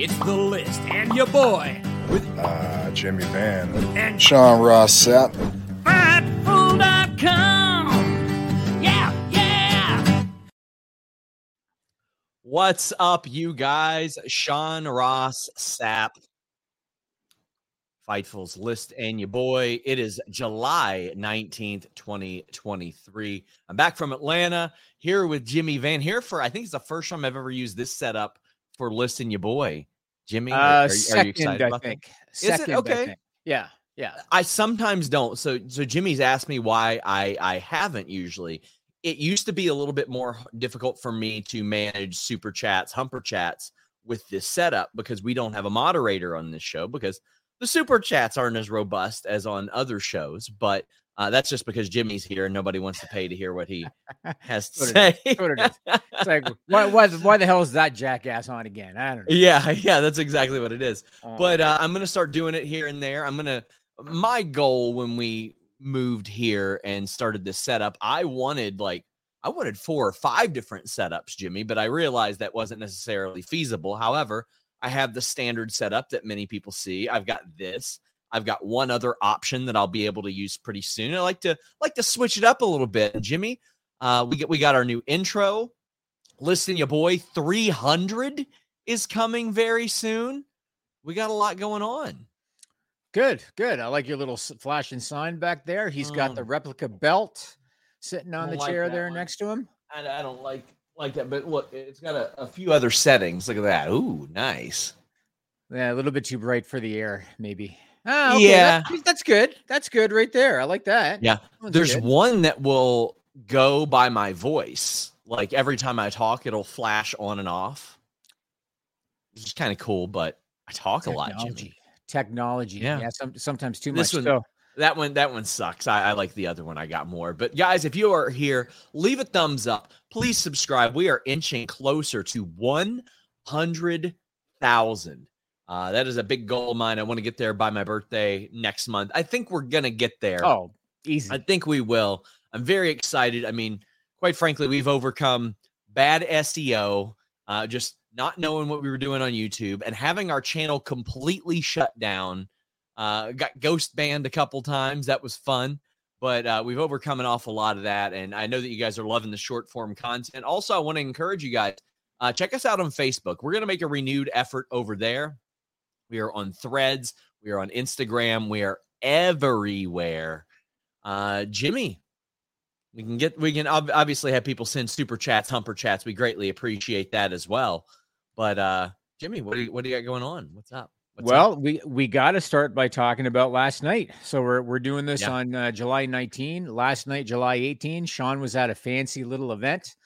It's the list and your boy with Uh, Jimmy Van. and Sean Ross Sapp. Fightful.com. Yeah, yeah. What's up, you guys? Sean Ross Sapp, Fightful's list, and your boy. It is July 19th, 2023. I'm back from Atlanta here with Jimmy Van here for I think it's the first time I've ever used this setup for list and your boy. Jimmy, Uh, are you- are you second, excited I about that? think. Is it? Second, I Okay. think. Yeah, yeah. I sometimes don't. So so Jimmy's asked me why I I haven't usually. It used to be a little bit more difficult for me to manage super chats, humper chats with this setup because we don't have a moderator on this show because the super chats aren't as robust as on other shows. But uh, that's just because Jimmy's here and nobody wants to pay to hear what he has to it say. it is. It's like, why, why, why the hell is that jackass on again? I don't know. Yeah, yeah, that's exactly what it is. Uh, But uh, I'm gonna start doing it here and there. I'm gonna. My goal when we moved here and started this setup, I wanted like I wanted four or five different setups, Jimmy, but I realized that wasn't necessarily feasible. However, I have the standard setup that many people see. I've got this. I've got one other option that I'll be able to use pretty soon. I like to like to switch it up a little bit. Jimmy, uh, we get we got our new intro. Listen, your boy, 300 is coming very soon. We got a lot going on. good, good. I like your little flashing sign back there. He's got the Mm. replica belt sitting on the like chair there one. next to him. I, I don't like like that, but look, it's got a, a few other settings. Look at that. Ooh, nice. Yeah, a little bit too bright for the air, maybe. Ah, okay, Yeah. that- that's good. That's good right there. I like that. Yeah. That There's good. one that will go by my voice. Like every time I talk, it'll flash on and off. Which is kind of cool, but I talk a lot, Jimmy. technology. Technology. Yeah. Yeah, some, sometimes too This much. one- so That one, that one sucks. I, I like the other one. I got more. But guys, if you are here, leave a thumbs up. Please subscribe. We are inching closer to 100,000. Uh, that is a big goal of mine. I want to get there by my birthday next month. I think we're gonna get there. oh, easy. I think we will. I'm very excited. I mean, quite frankly, we've overcome bad SEO, uh, just not knowing what we were doing on YouTube, and having our channel completely shut down. Uh, got ghost banned a couple times. That was fun, but uh, we've overcome an awful lot of that. And I know that you guys are loving the short form content. Also, I want to encourage you guys uh, check us out on Facebook. We're going to make a renewed effort over there. We are on Threads. We are on Instagram. We are everywhere. Uh, Jimmy, we can get we can ob- obviously have people send super chats, humper chats. We greatly appreciate that as well. But uh, Jimmy, what do you what do you got going on? What's up? What's well, up? we we got to start by talking about last night. So we're we're doing this Yeah. on uh, July 19. Last night, July 18, Sean was at a fancy little event.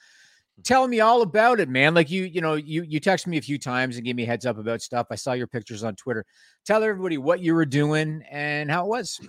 Tell me all about it, man. Like you, you know, you you texted me a few times and gave me a heads up about stuff. I saw your pictures on Twitter. Tell everybody what you were doing and how it was.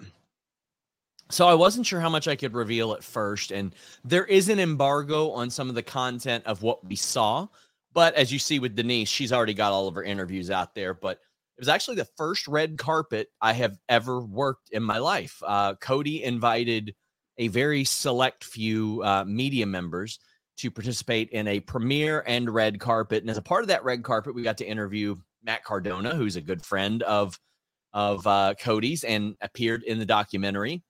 So I wasn't sure how much I could reveal at first, and there is an embargo on some of the content of what we saw. But as you see with Denise, she's already got all of her interviews out there. But it was actually the first red carpet I have ever worked in my life. Uh, Cody invited a very select few uh, media members to participate in a premiere and red carpet. And as a part of that red carpet, we got to interview Matt Cardona, who's a good friend of of uh, Cody's and appeared in the documentary.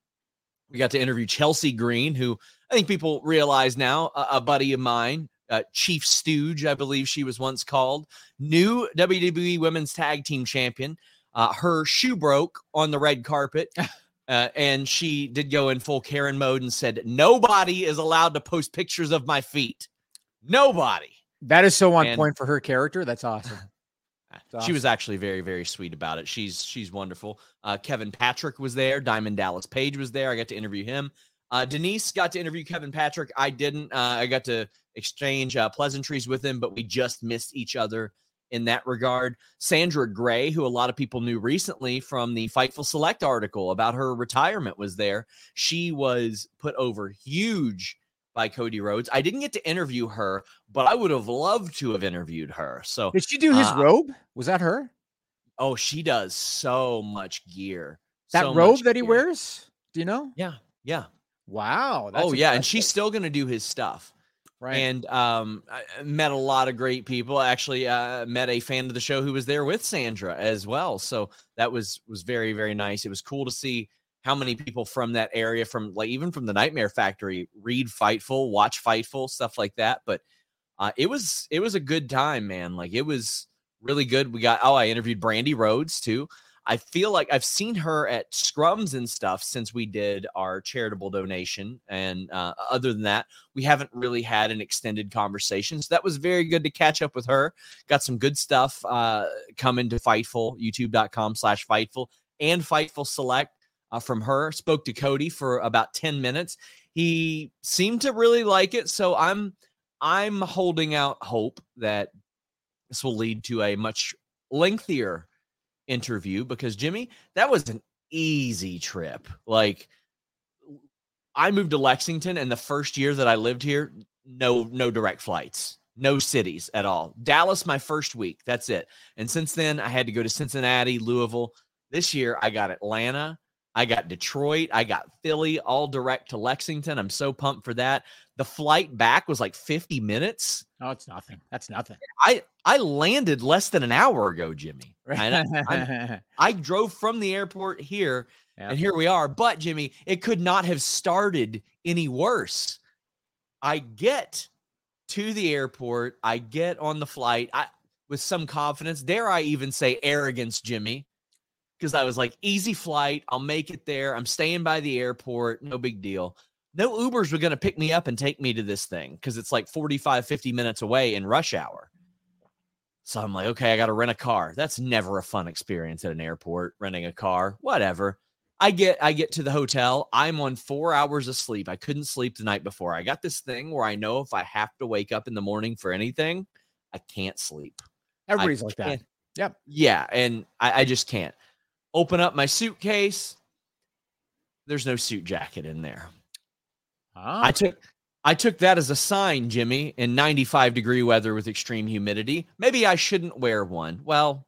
We got to interview Chelsea Green, who I think people realize now, a, a buddy of mine, uh, Chief Stooge, I believe she was once called, new WWE Women's Tag Team Champion. Uh, her shoe broke on the red carpet. Uh, and she did go in full Karen mode and said, Nobody is allowed to post pictures of my feet. Nobody. That is so on And- point for her character. That's awesome. She was actually very, very sweet about it. She's she's wonderful. Uh, Kevin Patrick was there. Diamond Dallas Page was there. I got to interview him. Uh, Denise got to interview Kevin Patrick. I didn't. Uh, I got to exchange uh, pleasantries with him, but we just missed each other in that regard. Sandra Gray, who a lot of people knew recently from the Fightful Select article about her retirement, was there. She was put over huge by Cody Rhodes. I didn't get to interview her, but I would have loved to have interviewed her. So Did she do his Uh, robe? Was that her? Oh, she does so much gear. That so robe that he gear. wears? Do you know? Yeah, yeah. Wow. That's oh, yeah, and she's still going to do his stuff. Right. And um, met a lot of great people. Actually, uh, met a fan of the show who was there with Sandra as well. So that was was very very nice. It was cool to see how many people from that area, from like even from the Nightmare Factory, read Fightful, watch Fightful, stuff like that. But uh, it was it was a good time, man. Like it was really good. We got oh, I interviewed Brandy Rhodes too. I feel like I've seen her at scrums and stuff since we did our charitable donation. And uh, other than that, we haven't really had an extended conversation. So that was very good to catch up with her. Got some good stuff uh, coming to Fightful, youtube.com slash Fightful and Fightful Select uh, from her. Spoke to Cody for about 10 minutes. He seemed to really like it. So I'm I'm holding out hope that this will lead to a much lengthier interview because Jimmy, that was an easy trip. Like I moved to Lexington and the first year that I lived here, no no direct flights, no cities at all. Dallas my first week, that's it. And since then I had to go to Cincinnati, Louisville. This year I got Atlanta, I got Detroit, I got Philly, all direct to Lexington. I'm so pumped for that. The flight back was like 50 minutes. oh, it's nothing. That's nothing. I I landed less than an hour ago, Jimmy. I, I drove from the airport here, Yeah. and here we are. But Jimmy, it could not have started any worse. I get to the airport, I get on the flight, I with some confidence. Dare I even say arrogance, Jimmy? Because I was like, easy flight, I'll make it there. I'm staying by the airport, no big deal. No Ubers were going to pick me up and take me to this thing because it's like 45, 50 minutes away in rush hour. So I'm like, okay, I got to rent a car. That's never a fun experience at an airport, renting a car, whatever. I get I get to the hotel. I'm on 4 hours of sleep. I couldn't sleep the night before. I got this thing where I know if I have to wake up in the morning for anything, I can't sleep. I Everybody's like that. Yep. Yeah, and I, I just can't. Open up my suitcase. There's no suit jacket in there. I took I took that as a sign, Jimmy, in 95 degree weather with extreme humidity. Maybe I shouldn't wear one. Well,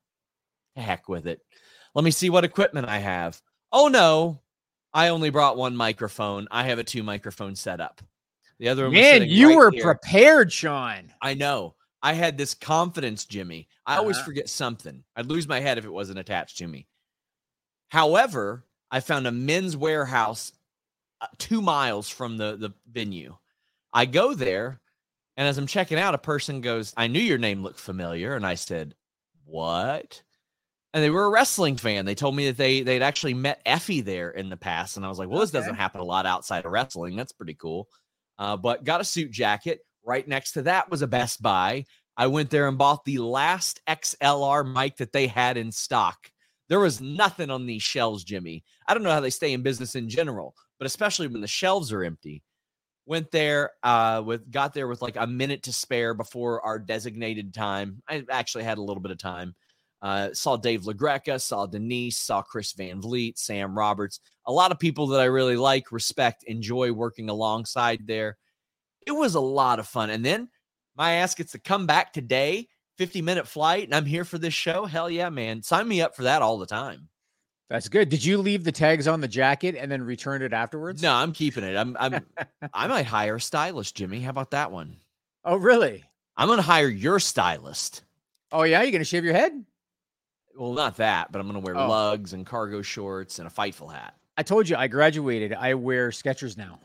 heck with it. Let me see what equipment I have. Oh no, I only brought one microphone. I have a two microphone setup. The other one, man, you right were here. prepared, Sean. I know. I had this confidence, Jimmy. I uh-huh. always forget something. I'd lose my head if it wasn't attached to me. However, I found a men's warehouse uh, two miles from the the venue. I go there, and as I'm checking out, a person goes, "I knew your name looked familiar," and I said, "What?" And they were a wrestling fan. They told me that they they'd actually met Effy there in the past, and I was like, "Well, this doesn't happen a lot outside of wrestling. That's pretty cool." Uh, but got a suit jacket. Right next to that was a Best Buy. I went there and bought the last XLR mic that they had in stock. There was nothing on these shelves, Jimmy. I don't know how they stay in business in general, but especially when the shelves are empty. Went there uh with got there with like a minute to spare before our designated time. I actually had a little bit of time. Uh, saw Dave LaGreca, saw Denise, saw Chris Van Vliet, Sam Roberts, a lot of people that I really like, respect, enjoy working alongside there. It was a lot of fun. And then my ass gets to come back today, 50 minute flight, and I'm here for this show. Hell yeah, man. Sign me up for that all the time. That's good. Did you leave the tags on the jacket and then return it afterwards? No, I'm keeping it. I'm I'm I might hire a stylist, Jimmy. How about that one? Oh, really? I'm gonna hire your stylist. Oh yeah, you're gonna shave your head? Well, not that, but I'm gonna wear oh. lugs and cargo shorts and a fightful hat. I told you I graduated. I wear Skechers now.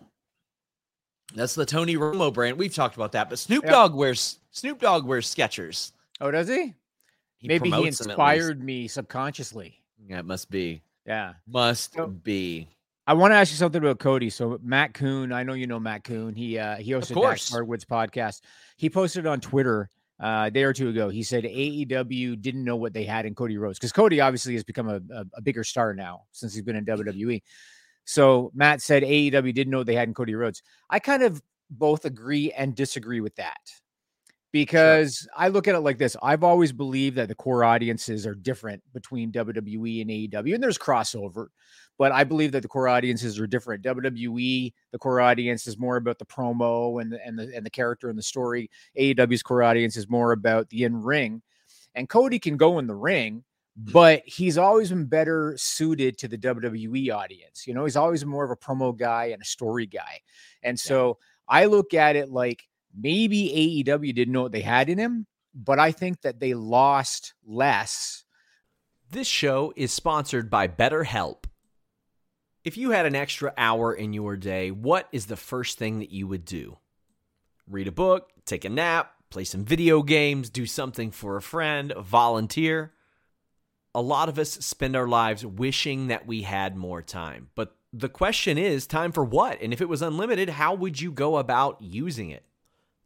That's the Tony Romo brand. We've talked about that, but Snoop yep. Dogg wears Snoop Dogg wears Skechers. Oh, does he? he Maybe he inspired me subconsciously. Yeah, it must be. Yeah, must so, be. I want to ask you something about Cody. So Matt Koon, I know you know Matt Koon. He uh he hosted Dax Harwood's podcast. He posted on Twitter uh, a day or two ago. He said AEW didn't know what they had in Cody Rhodes because Cody obviously has become a, a, a, bigger star now since he's been in WWE. So Matt said AEW didn't know what they had in Cody Rhodes. I kind of both agree and disagree with that because sure. I look at it like this. I've always believed that the core audiences are different between WWE and AEW, and there's crossover, but I believe that the core audiences are different. WWE, the core audience is more about the promo and the, and the and the character and the story. AEW's core audience is more about the in ring, and Cody can go in the ring. Hmm. But he's always been better suited to the WWE audience. You know, he's always more of a promo guy and a story guy. And so yeah. I look at it like maybe AEW didn't know what they had in him, but I think that they lost less. This show is sponsored by BetterHelp. If you had an extra hour in your day, what is the first thing that you would do? Read a book, take a nap, play some video games, do something for a friend, volunteer. A lot of us spend our lives wishing that we had more time. But the question is time for what? And if it was unlimited, how would you go about using it?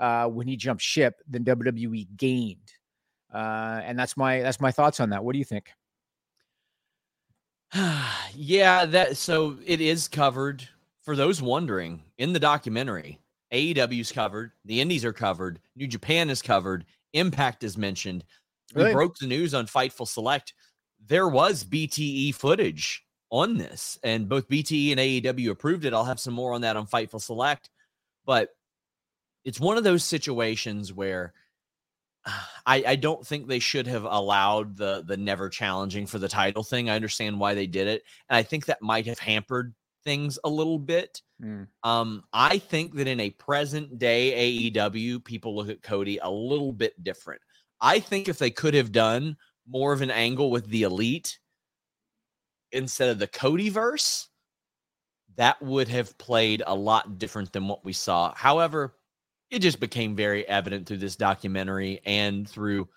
uh, when he jumped ship than WWE gained. Uh, and that's my that's my thoughts on that. What do you think? yeah, that so it is covered for those wondering in the documentary. AEW's covered, the Indies are covered, New Japan is covered, Impact is mentioned. we Really? broke the news on Fightful Select. There was BTE footage on this, and both BTE and AEW approved it. I'll have some more on that on Fightful Select, but it's one of those situations where I, I don't think they should have allowed the the never challenging for the title thing. I understand why they did it, and I think that might have hampered things a little bit. Mm. Um, I think that in a present day AEW, people look at Cody a little bit different. I think if they could have done more of an angle with the elite instead of the Cody verse, that would have played a lot different than what we saw. However, it just became very evident through this documentary and through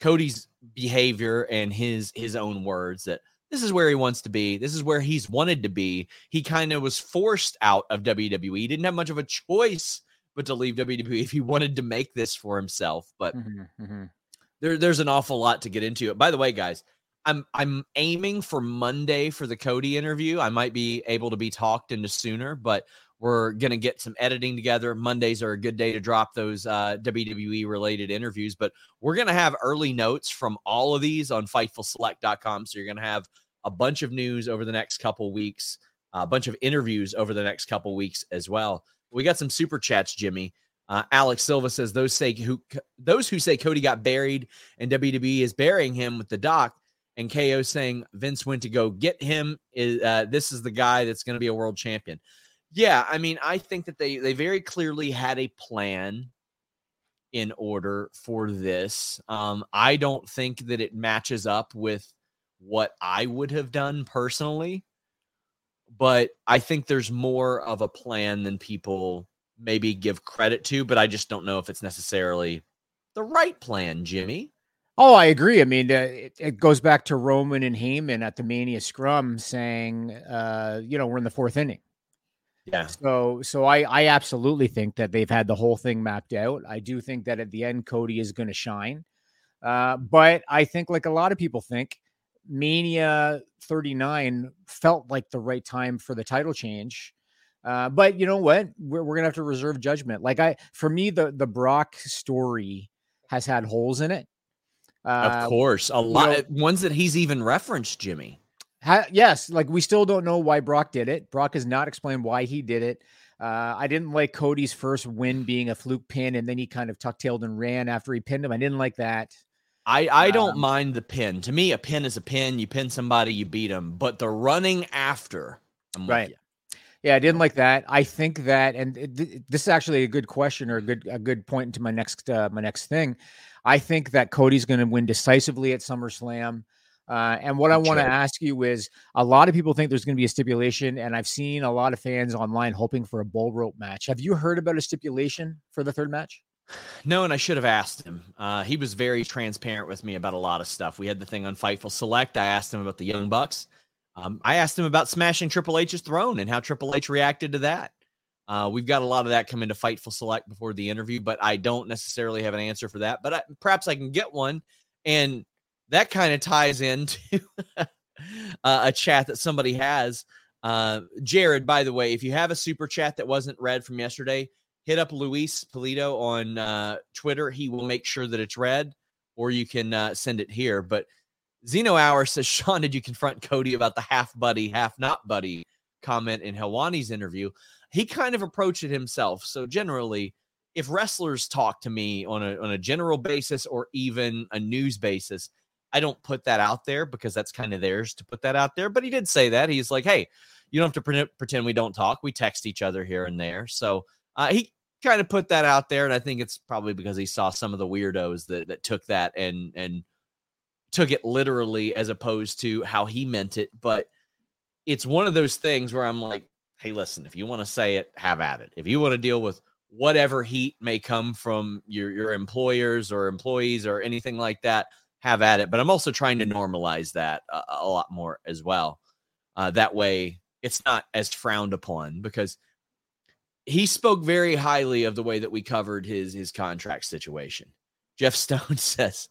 Cody's behavior and his his own words that this is where he wants to be. This is where he's wanted to be. He kind of was forced out of WWE. He didn't have much of a choice but to leave WWE if he wanted to make this for himself. But Mhm, mhm. there, there's an awful lot to get into. By the way, guys, I'm I'm aiming for Monday for the Cody interview. I might be able to be talked into sooner, but we're gonna get some editing together. Mondays are a good day to drop those uh, WWE related interviews, but we're gonna have early notes from all of these on FightfulSelect.com. So you're gonna have a bunch of news over the next couple weeks, a bunch of interviews over the next couple weeks as well. We got some super chats, Jimmy. Uh, Alex Silva says those say who those who say Cody got buried and WWE is burying him with the doc, and KO saying Vince went to go get him. Is uh, this is the guy that's going to be a world champion? Yeah, I mean, I think that they they very clearly had a plan in order for this. Um, I don't think that it matches up with what I would have done personally, but I think there's more of a plan than people maybe give credit to, but I just don't know if it's necessarily the right plan, Jimmy. Oh, I agree. I mean, uh, it, it goes back to Roman and Heyman at the Mania Scrum saying, uh, you know, we're in the fourth inning. Yeah. So, so I, I absolutely think that they've had the whole thing mapped out. I do think that at the end, Cody is going to shine. Uh, but I think, like a lot of people think, Mania 39 felt like the right time for the title change. Uh, but you know what? We're, we're gonna have to reserve judgment. Like I, for me, the the Brock story has had holes in it. Uh, Of course, a lot ones that he's even referenced, Jimmy. Ha- yes, like we still don't know why Brock did it. Brock has not explained why he did it. Uh, I didn't like Cody's first win being a fluke pin, and then he kind of tuck tailed and ran after he pinned him. I didn't like that. I I don't Um, mind the pin. To me, a pin is a pin. You pin somebody, you beat them. But the running after, I'm Right. Yeah, I didn't like that. I think that, and it- this is actually a good question or a good a good point into my next uh, my next thing. I think that Cody's going to win decisively at SummerSlam. Uh, and what I want to ask you is, a lot of people think there's going to be a stipulation, and I've seen a lot of fans online hoping for a bull rope match. Have you heard about a stipulation for the third match? No, and I should have asked him. Uh, he was very transparent with me about a lot of stuff. We had the thing on Fightful Select. I asked him about the Young Bucks. Um, I asked him about smashing Triple H's throne and how Triple H reacted to that. Uh, we've got a lot of that coming to Fightful Select before the interview, but I don't necessarily have an answer for that. But I, perhaps I can get one. And that kind of ties into uh, a chat that somebody has. Uh, Jared, by the way, if you have a super chat that wasn't read from yesterday, hit up Luis Polito on uh, Twitter. He will make sure that it's read, or you can uh, send it here. But Zeno Hour says, Sean, did you confront Cody about the half buddy, half not buddy comment in Helwani's interview? He kind of approached it himself. So generally, if wrestlers talk to me on a on a general basis or even a news basis, I don't put that out there because that's kind of theirs to put that out there. But he did say that he's like, "Hey, you don't have to pre- pretend we don't talk. We text each other here and there." So uh, he kind of put that out there, and I think it's probably because he saw some of the weirdos that that took that and and took it literally as opposed to how he meant it. But it's one of those things where I'm like, "Hey, listen, if you want to say it, have at it. If you want to deal with whatever heat may come from your your employers or employees or anything like that." Have at it. But I'm also trying to normalize that a, a lot more as well. Uh, that way, it's not as frowned upon because he spoke very highly of the way that we covered his his contract situation. Jeff Stone says,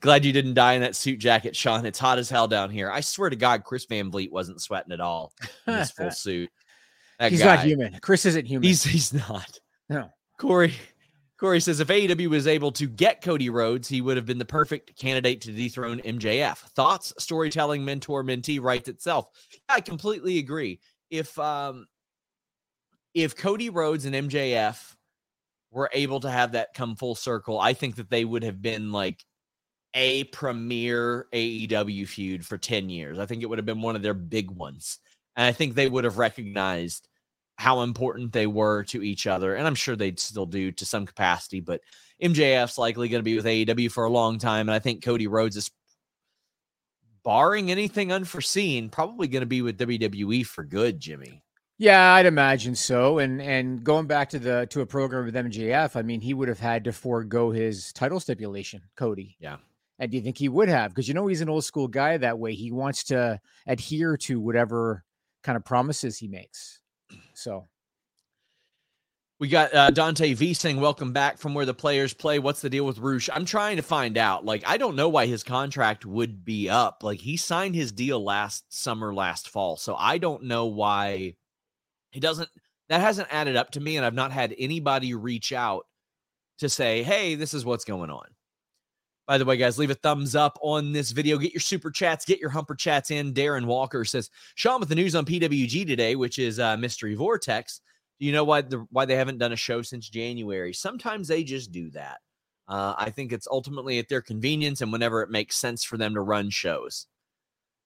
"Glad you didn't die in that suit jacket, Sean. It's hot as hell down here. I swear to God, Chris Van Vliet wasn't sweating at all in his full suit. That He's guy, not human. Chris isn't human. He's he's not. No. Corey Corey says if AEW was able to get Cody Rhodes, he would have been the perfect candidate to dethrone MJF. Thoughts, storytelling, mentor, mentee writes itself. I completely agree. If um if Cody Rhodes and MJF were able to have that come full circle, I think that they would have been like a premier AEW feud for 10 years. I think it would have been one of their big ones. And I think they would have recognized how important they were to each other. And I'm sure they'd still do to some capacity, but MJF's likely going to be with AEW for a long time. And I think Cody Rhodes is, barring anything unforeseen, probably going to be with WWE for good, Jimmy. Yeah, I'd imagine so. And and going back to the to a program with MJF, I mean, he would have had to forego his title stipulation, Cody. Yeah. And do you think he would have? Because you know he's an old school guy that way. He wants to adhere to whatever kind of promises he makes. So we got uh, Dante V saying, "Welcome back from where the players play. What's the deal with Rush?" I'm trying to find out. Like, I don't know why his contract would be up. Like, he signed his deal last summer, last fall, so I don't know why he doesn't. That hasn't added up to me, and I've not had anybody reach out to say, "Hey, this is what's going on." By the way, guys, leave a thumbs up on this video. Get your super chats, get your humper chats in. Darren Walker says, Sean with the news on PWG today, which is uh, Mystery Vortex. Do you know why the why they haven't done a show since January? Sometimes they just do that. Uh, I think it's ultimately at their convenience and whenever it makes sense for them to run shows.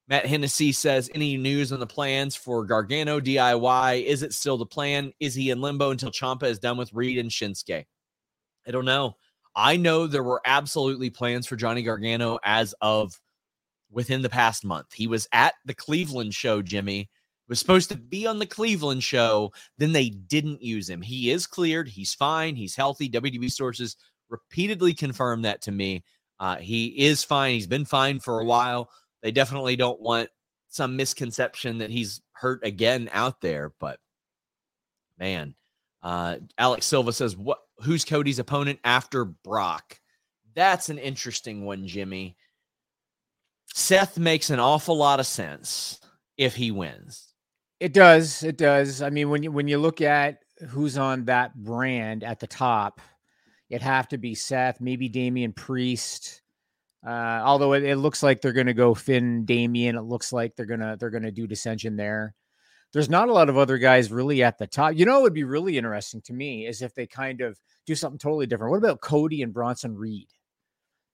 Matt Hennessy says, any news on the plans for Gargano DIY? Is it still the plan? Is he in limbo until Ciampa is done with Reed and Shinsuke? I don't know. I know there were absolutely plans for Johnny Gargano as of within the past month. He was at the Cleveland show, Jimmy. Was supposed to be on the Cleveland show, then they didn't use him. He is cleared. He's fine. He's healthy. WDB sources repeatedly confirmed that to me. Uh, he is fine. He's been fine for a while. They definitely don't want some misconception that he's hurt again out there. But man, uh, Alex Silva says, "What who's Cody's opponent after Brock? That's an interesting one, Jimmy. Seth makes an awful lot of sense if he wins. It does. It does. I mean, when you when you look at who's on that brand at the top, it have to be Seth, maybe Damian Priest. Uh, although it, it looks like they're going to go Finn Damian, it looks like they're gonna they're gonna do dissension there there's not a lot of other guys really at the top. You know, it would be really interesting to me is if they kind of do something totally different. What about Cody and Bronson Reed?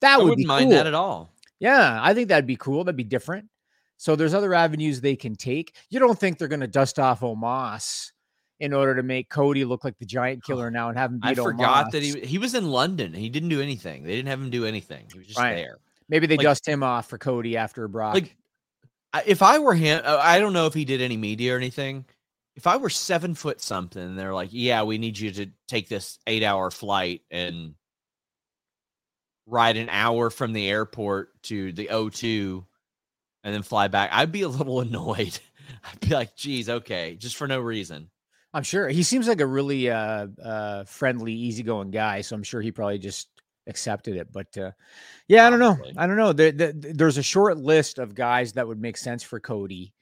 That I would be mind cool. that at all. Yeah, I think that'd be cool. That'd be different. So there's other avenues they can take. You don't think they're going to dust off Omos in order to make Cody look like the giant killer now and have him beat I forgot Omos. that he he was in London. He didn't do anything. They didn't have him do anything. He was just Right. there. Maybe they like- dust him off for Cody after Brock. Like, if I were him, uh, I don't know if he did any media or anything. If I were seven foot something, they're like, "Yeah, we need you to take this eight hour flight and ride an hour from the airport to the O2 and then fly back," I'd be a little annoyed. I'd be like, "Geez, okay, just for no reason." I'm sure he seems like a really uh, uh, friendly, easygoing guy. So I'm sure he probably just accepted it. But uh, yeah, I don't know. I don't know. There, there- there's a short list of guys that would make sense for Cody,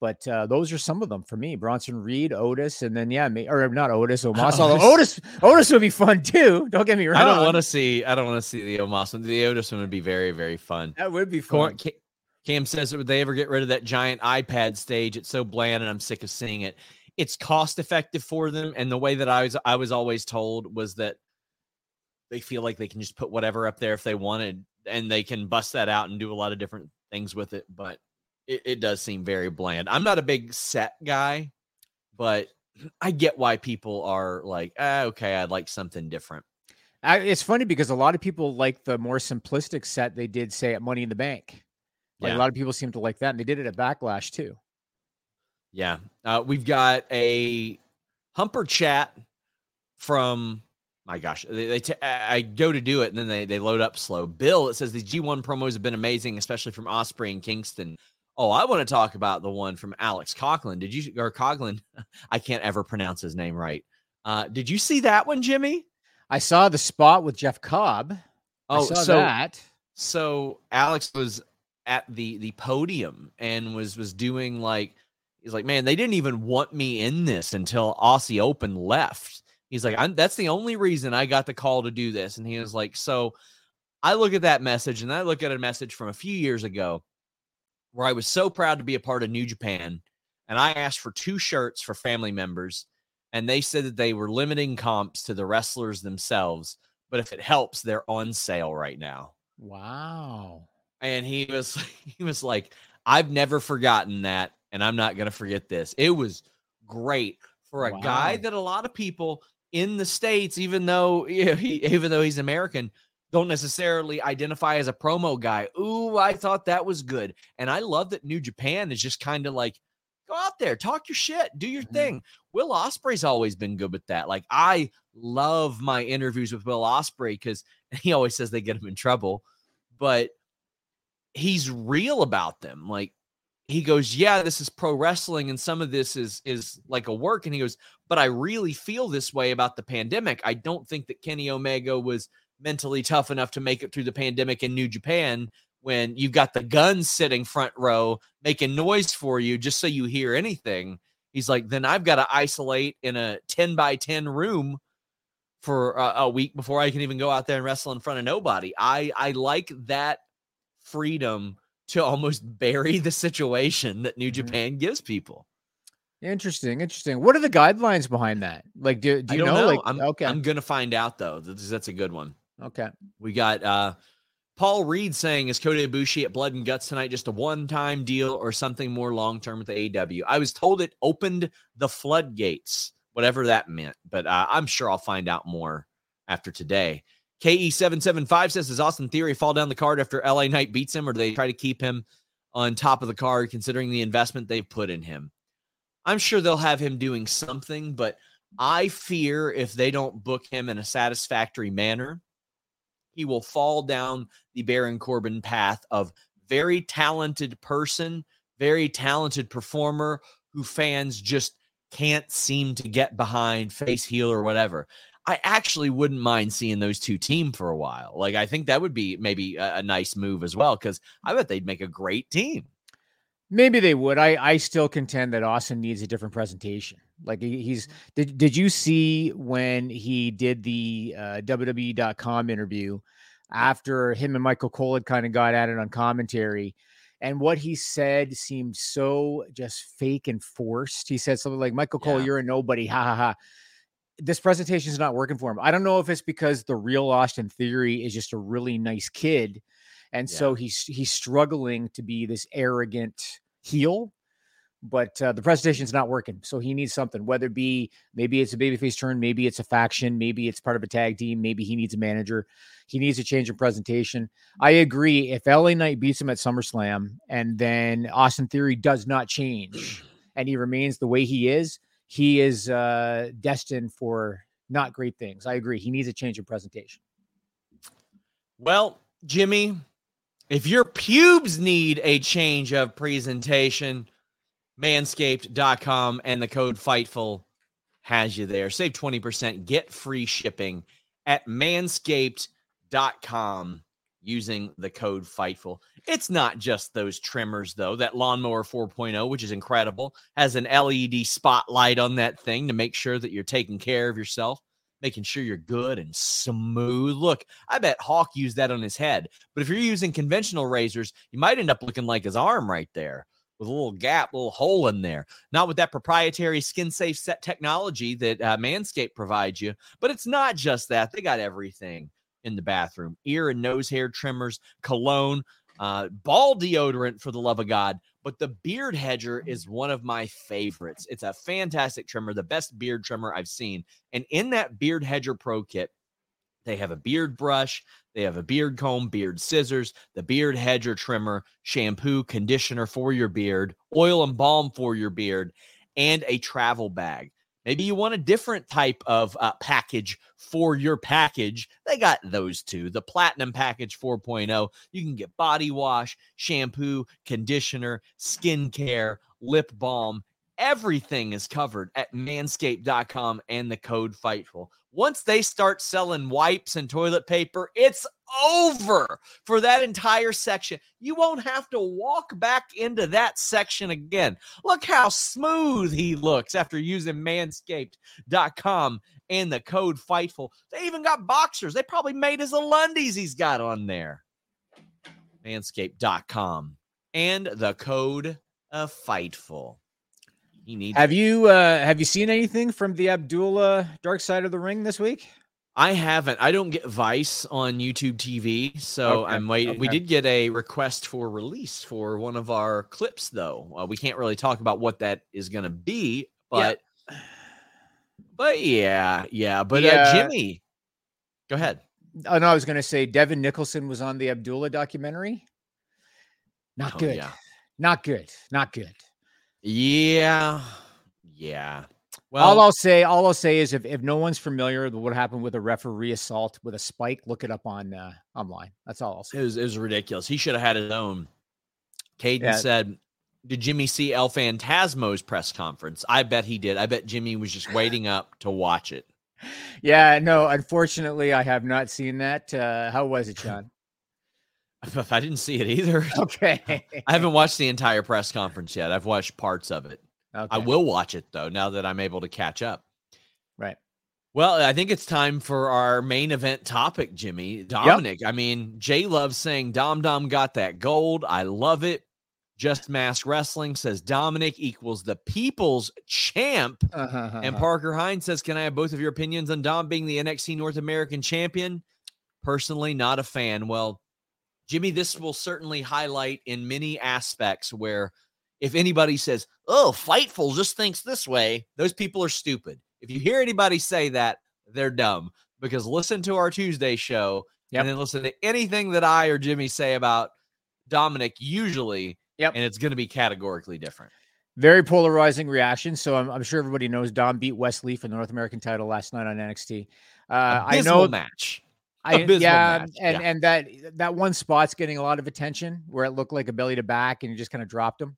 but uh, those are some of them for me: Bronson Reed, Otis, and then yeah, me, or not Otis, Omos. Although Otis, Otis would be fun too. Don't get me wrong. I don't want to see. I don't want to see the Omos one. The Otis one would be very, very fun. That would be fun. Ca- Cam says, would they ever get rid of that giant iPad stage? It's so bland, and I'm sick of seeing it. It's cost effective for them, and the way that I was, I was always told was that they feel like they can just put whatever up there if they wanted, and they can bust that out and do a lot of different things with it. But it, it does seem very bland. I'm not a big set guy, but I get why people are like, ah, okay, I'd like something different. I, it's funny because a lot of people like the more simplistic set they did say at Money in the Bank. Like Yeah. a lot of people seem to like that, and they did it at Backlash too. Yeah. Uh, we've got a humper chat from my gosh. They, they t- I go to do it and then they, they load up slow. Bill, it says the G1 promos have been amazing, especially from Ospreay and Kingston. Oh, I want to talk about the one from Alex Coughlin. Did you or Coughlin? I can't ever pronounce his name right. Uh, did you see that one, Jimmy? I saw the spot with Jeff Cobb. Oh, so that. so Alex was at the the podium and was was doing like he's like, man, they didn't even want me in this until Aussie Open left. He's like, I'm, that's the only reason I got the call to do this. And he was like, so I look at that message and I look at a message from a few years ago where I was so proud to be a part of New Japan. And I asked for two shirts for family members. And they said that they were limiting comps to the wrestlers themselves. But if it helps, they're on sale right now. Wow. And he was he was like, I've never forgotten that, and I'm not gonna forget this. It was great for a wow. guy that a lot of people in the states, even though you know, he, even though he's American, don't necessarily identify as a promo guy. Ooh, I thought that was good, and I love that New Japan is just kind of like, go out there, talk your shit, do your mm-hmm. thing. Will Ospreay's always been good with that. Like I love my interviews with Will Osprey because he always says they get him in trouble, but he's real about them. Like he goes, "Yeah, this is pro wrestling and some of this is is like a work." And he goes, "But I really feel this way about the pandemic. I don't think that Kenny Omega was mentally tough enough to make it through the pandemic in New Japan when you've got the guns sitting front row making noise for you just so you hear anything." He's like, "Then I've got to isolate in a 10 by 10 room for a, week before I can even go out there and wrestle in front of nobody." I I like that freedom to almost bury the situation that New mm-hmm. Japan gives people. Interesting, interesting. What are the guidelines behind that? Like, do, do you know? know? Like, I'm, okay, I'm gonna find out though. That's, that's a good one. Okay, we got uh Paul Reed saying, "Is Kota Ibushi at Blood and Guts tonight just a one-time deal or something more long-term with the AW?" I was told it opened the floodgates, whatever that meant, but uh, I'm sure I'll find out more after today. KE775 says, Does Austin Theory fall down the card after LA Knight beats him, or do they try to keep him on top of the card considering the investment they've put in him? I'm sure they'll have him doing something, but I fear if they don't book him in a satisfactory manner, he will fall down the Baron Corbin path of very talented person, very talented performer who fans just can't seem to get behind, face heel or whatever. I actually wouldn't mind seeing those two team for a while. Like I think that would be maybe a, a nice move as well because I bet they'd make a great team. Maybe they would. I I still contend that Austin needs a different presentation. Like he's did did you see when he did the uh, WWE.com interview after him and Michael Cole had kind of got at it on commentary? And what he said seemed so just fake and forced. He said something like, Michael Cole, yeah. you're a nobody. Ha ha ha this presentation is not working for him. I don't know if it's because the real Austin Theory is just a really nice kid, and yeah. so he's he's struggling to be this arrogant heel. But uh, the presentation is not working, so he needs something. Whether it be maybe it's a babyface turn, maybe it's a faction, maybe it's part of a tag team, maybe he needs a manager. He needs a change in presentation. I agree. If LA Knight beats him at SummerSlam, and then Austin Theory does not change, and he remains the way he is, he is uh, destined for not great things. I agree. He needs a change in presentation. Well, Jimmy, if your pubes need a change of presentation, manscaped.com and the code FIGHTFUL has you there. Save 20%, get free shipping at manscaped.com using the code FIGHTFUL. It's not just those trimmers, though. That Lawnmower 4.0, which is incredible, has an LED spotlight on that thing to make sure that you're taking care of yourself, making sure you're good and smooth. Look, I bet Hawk used that on his head. But if you're using conventional razors, you might end up looking like his arm right there with a little gap, little hole in there. Not with that proprietary skin safe set technology that uh, Manscaped provides you, but it's not just that. They got everything in the bathroom ear and nose hair trimmers, cologne, uh, ball deodorant for the love of God. But the beard hedger is one of my favorites. It's a fantastic trimmer, the best beard trimmer I've seen. And in that beard hedger pro kit, they have a beard brush, they have a beard comb, beard scissors, the beard hedger trimmer, shampoo, conditioner for your beard, oil and balm for your beard, and a travel bag. Maybe you want a different type of uh, package for your package. They got those two. The Platinum Package 4.0. You can get body wash, shampoo, conditioner, skincare, lip balm. Everything is covered at manscaped.com and the code FIGHTFUL. Once they start selling wipes and toilet paper, it's over for that entire section. You won't have to walk back into that section again. Look how smooth he looks after using manscaped.com and the code Fightful. They even got boxers. They probably made his Alundies he's got on there. Manscaped.com and the code of Fightful. He needs Have you uh have you seen anything from the Abdullah Dark Side of the Ring this week? I haven't. I don't get Vice on YouTube TV, so Okay, I'm waiting. We did get a request for release for one of our clips, though. Uh, we can't really talk about what that is going to be, Yeah. but but yeah, yeah. But uh, uh, Jimmy, go ahead. Oh no, I was gonna say Devon Nicholson was on the Abdullah documentary. Not Oh, good. yeah. Not good. Not good. Yeah, yeah. Well, all I'll say, all I'll say is if, if no one's familiar with what happened with a referee assault with a spike, look it up on uh, online. That's all I'll say. it was it was ridiculous. He should have had his own. Caden Yeah. said, "Did Jimmy see El Phantasmo's press conference? I bet he did. I bet Jimmy was just waiting up to watch it." Yeah, no, unfortunately, I have not seen that. Uh, how was it, Sean? I didn't see it either. Okay. I haven't watched the entire press conference yet. I've watched parts of it. I will watch it though now that I'm able to catch up. Right. Well, I think it's time for our main event topic, Jimmy. Dominic. I mean, Jay loves saying Dom Dom got that gold. I love it. Just Mask Wrestling says Dominic equals the people's champ. Uh-huh, And Parker Hines says, Can I have both of your opinions on Dom being the NXT North American champion? Personally, not a fan. Well, Jimmy, this will certainly highlight in many aspects where if anybody says, Oh, Fightful just thinks this way, those people are stupid. If you hear anybody say that, they're dumb because listen to our Tuesday show Yep. and then listen to anything that I or Jimmy say about Dominic, usually, Yep. and it's going to be categorically different. Very polarizing reaction. So I'm, I'm sure everybody knows Dom beat Wes Lee for the North American title last night on NXT. Uh, I know match. I, yeah, match, and yeah. and that that one spot's getting a lot of attention where it looked like a belly to back and you just kind of dropped him.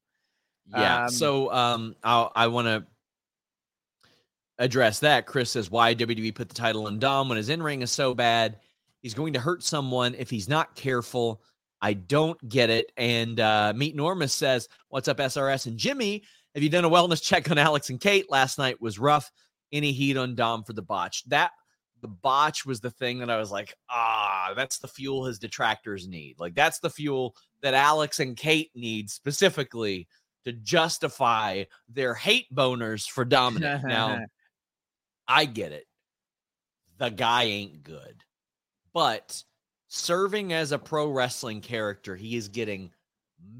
Yeah. Um, so um I'll, I want to address that. Chris says why WWE put the title on Dom when his in-ring is so bad. He's going to hurt someone if he's not careful. I don't get it. And uh Meet Normus says, What's up, SRS? And Jimmy, have you done a wellness check on Alex and Kate? Last night was rough. Any heat on Dom for the botch? That the botch was the thing that I was like, ah, that's the fuel his detractors need. Like that's the fuel that Alex and Kate need specifically to justify their hate boners for Dominic. now, I get it. The guy ain't good. But serving as a pro wrestling character, he is getting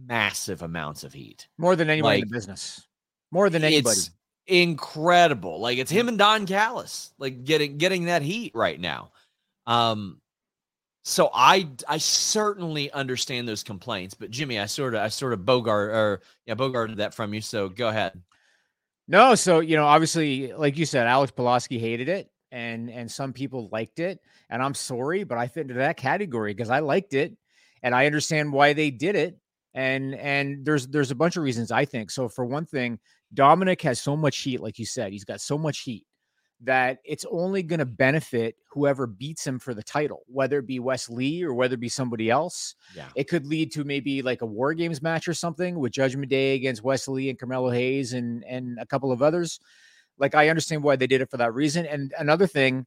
massive amounts of heat. More than anyone in the business. More than anybody. It's incredible. Like it's him and Don Callis, like getting getting that heat right now. Um so I I certainly understand those complaints, but Jimmy, I sort of I sort of bogart or yeah, bogarted that from you. So go ahead. No, so you know, obviously, like you said, Alex Pulaski hated it, and and some people liked it, and I'm sorry, but I fit into that category because I liked it, and I understand why they did it, and and there's there's a bunch of reasons I think. So for one thing, Dominic has so much heat, like you said, he's got so much heat that it's only going to benefit whoever beats him for the title, whether it be Wes Lee or whether it be somebody else. Yeah. It could lead to maybe like a War Games match or something with Judgment Day against Wes Lee and Carmelo Hayes and and a couple of others. Like I understand why they did it for that reason. And another thing,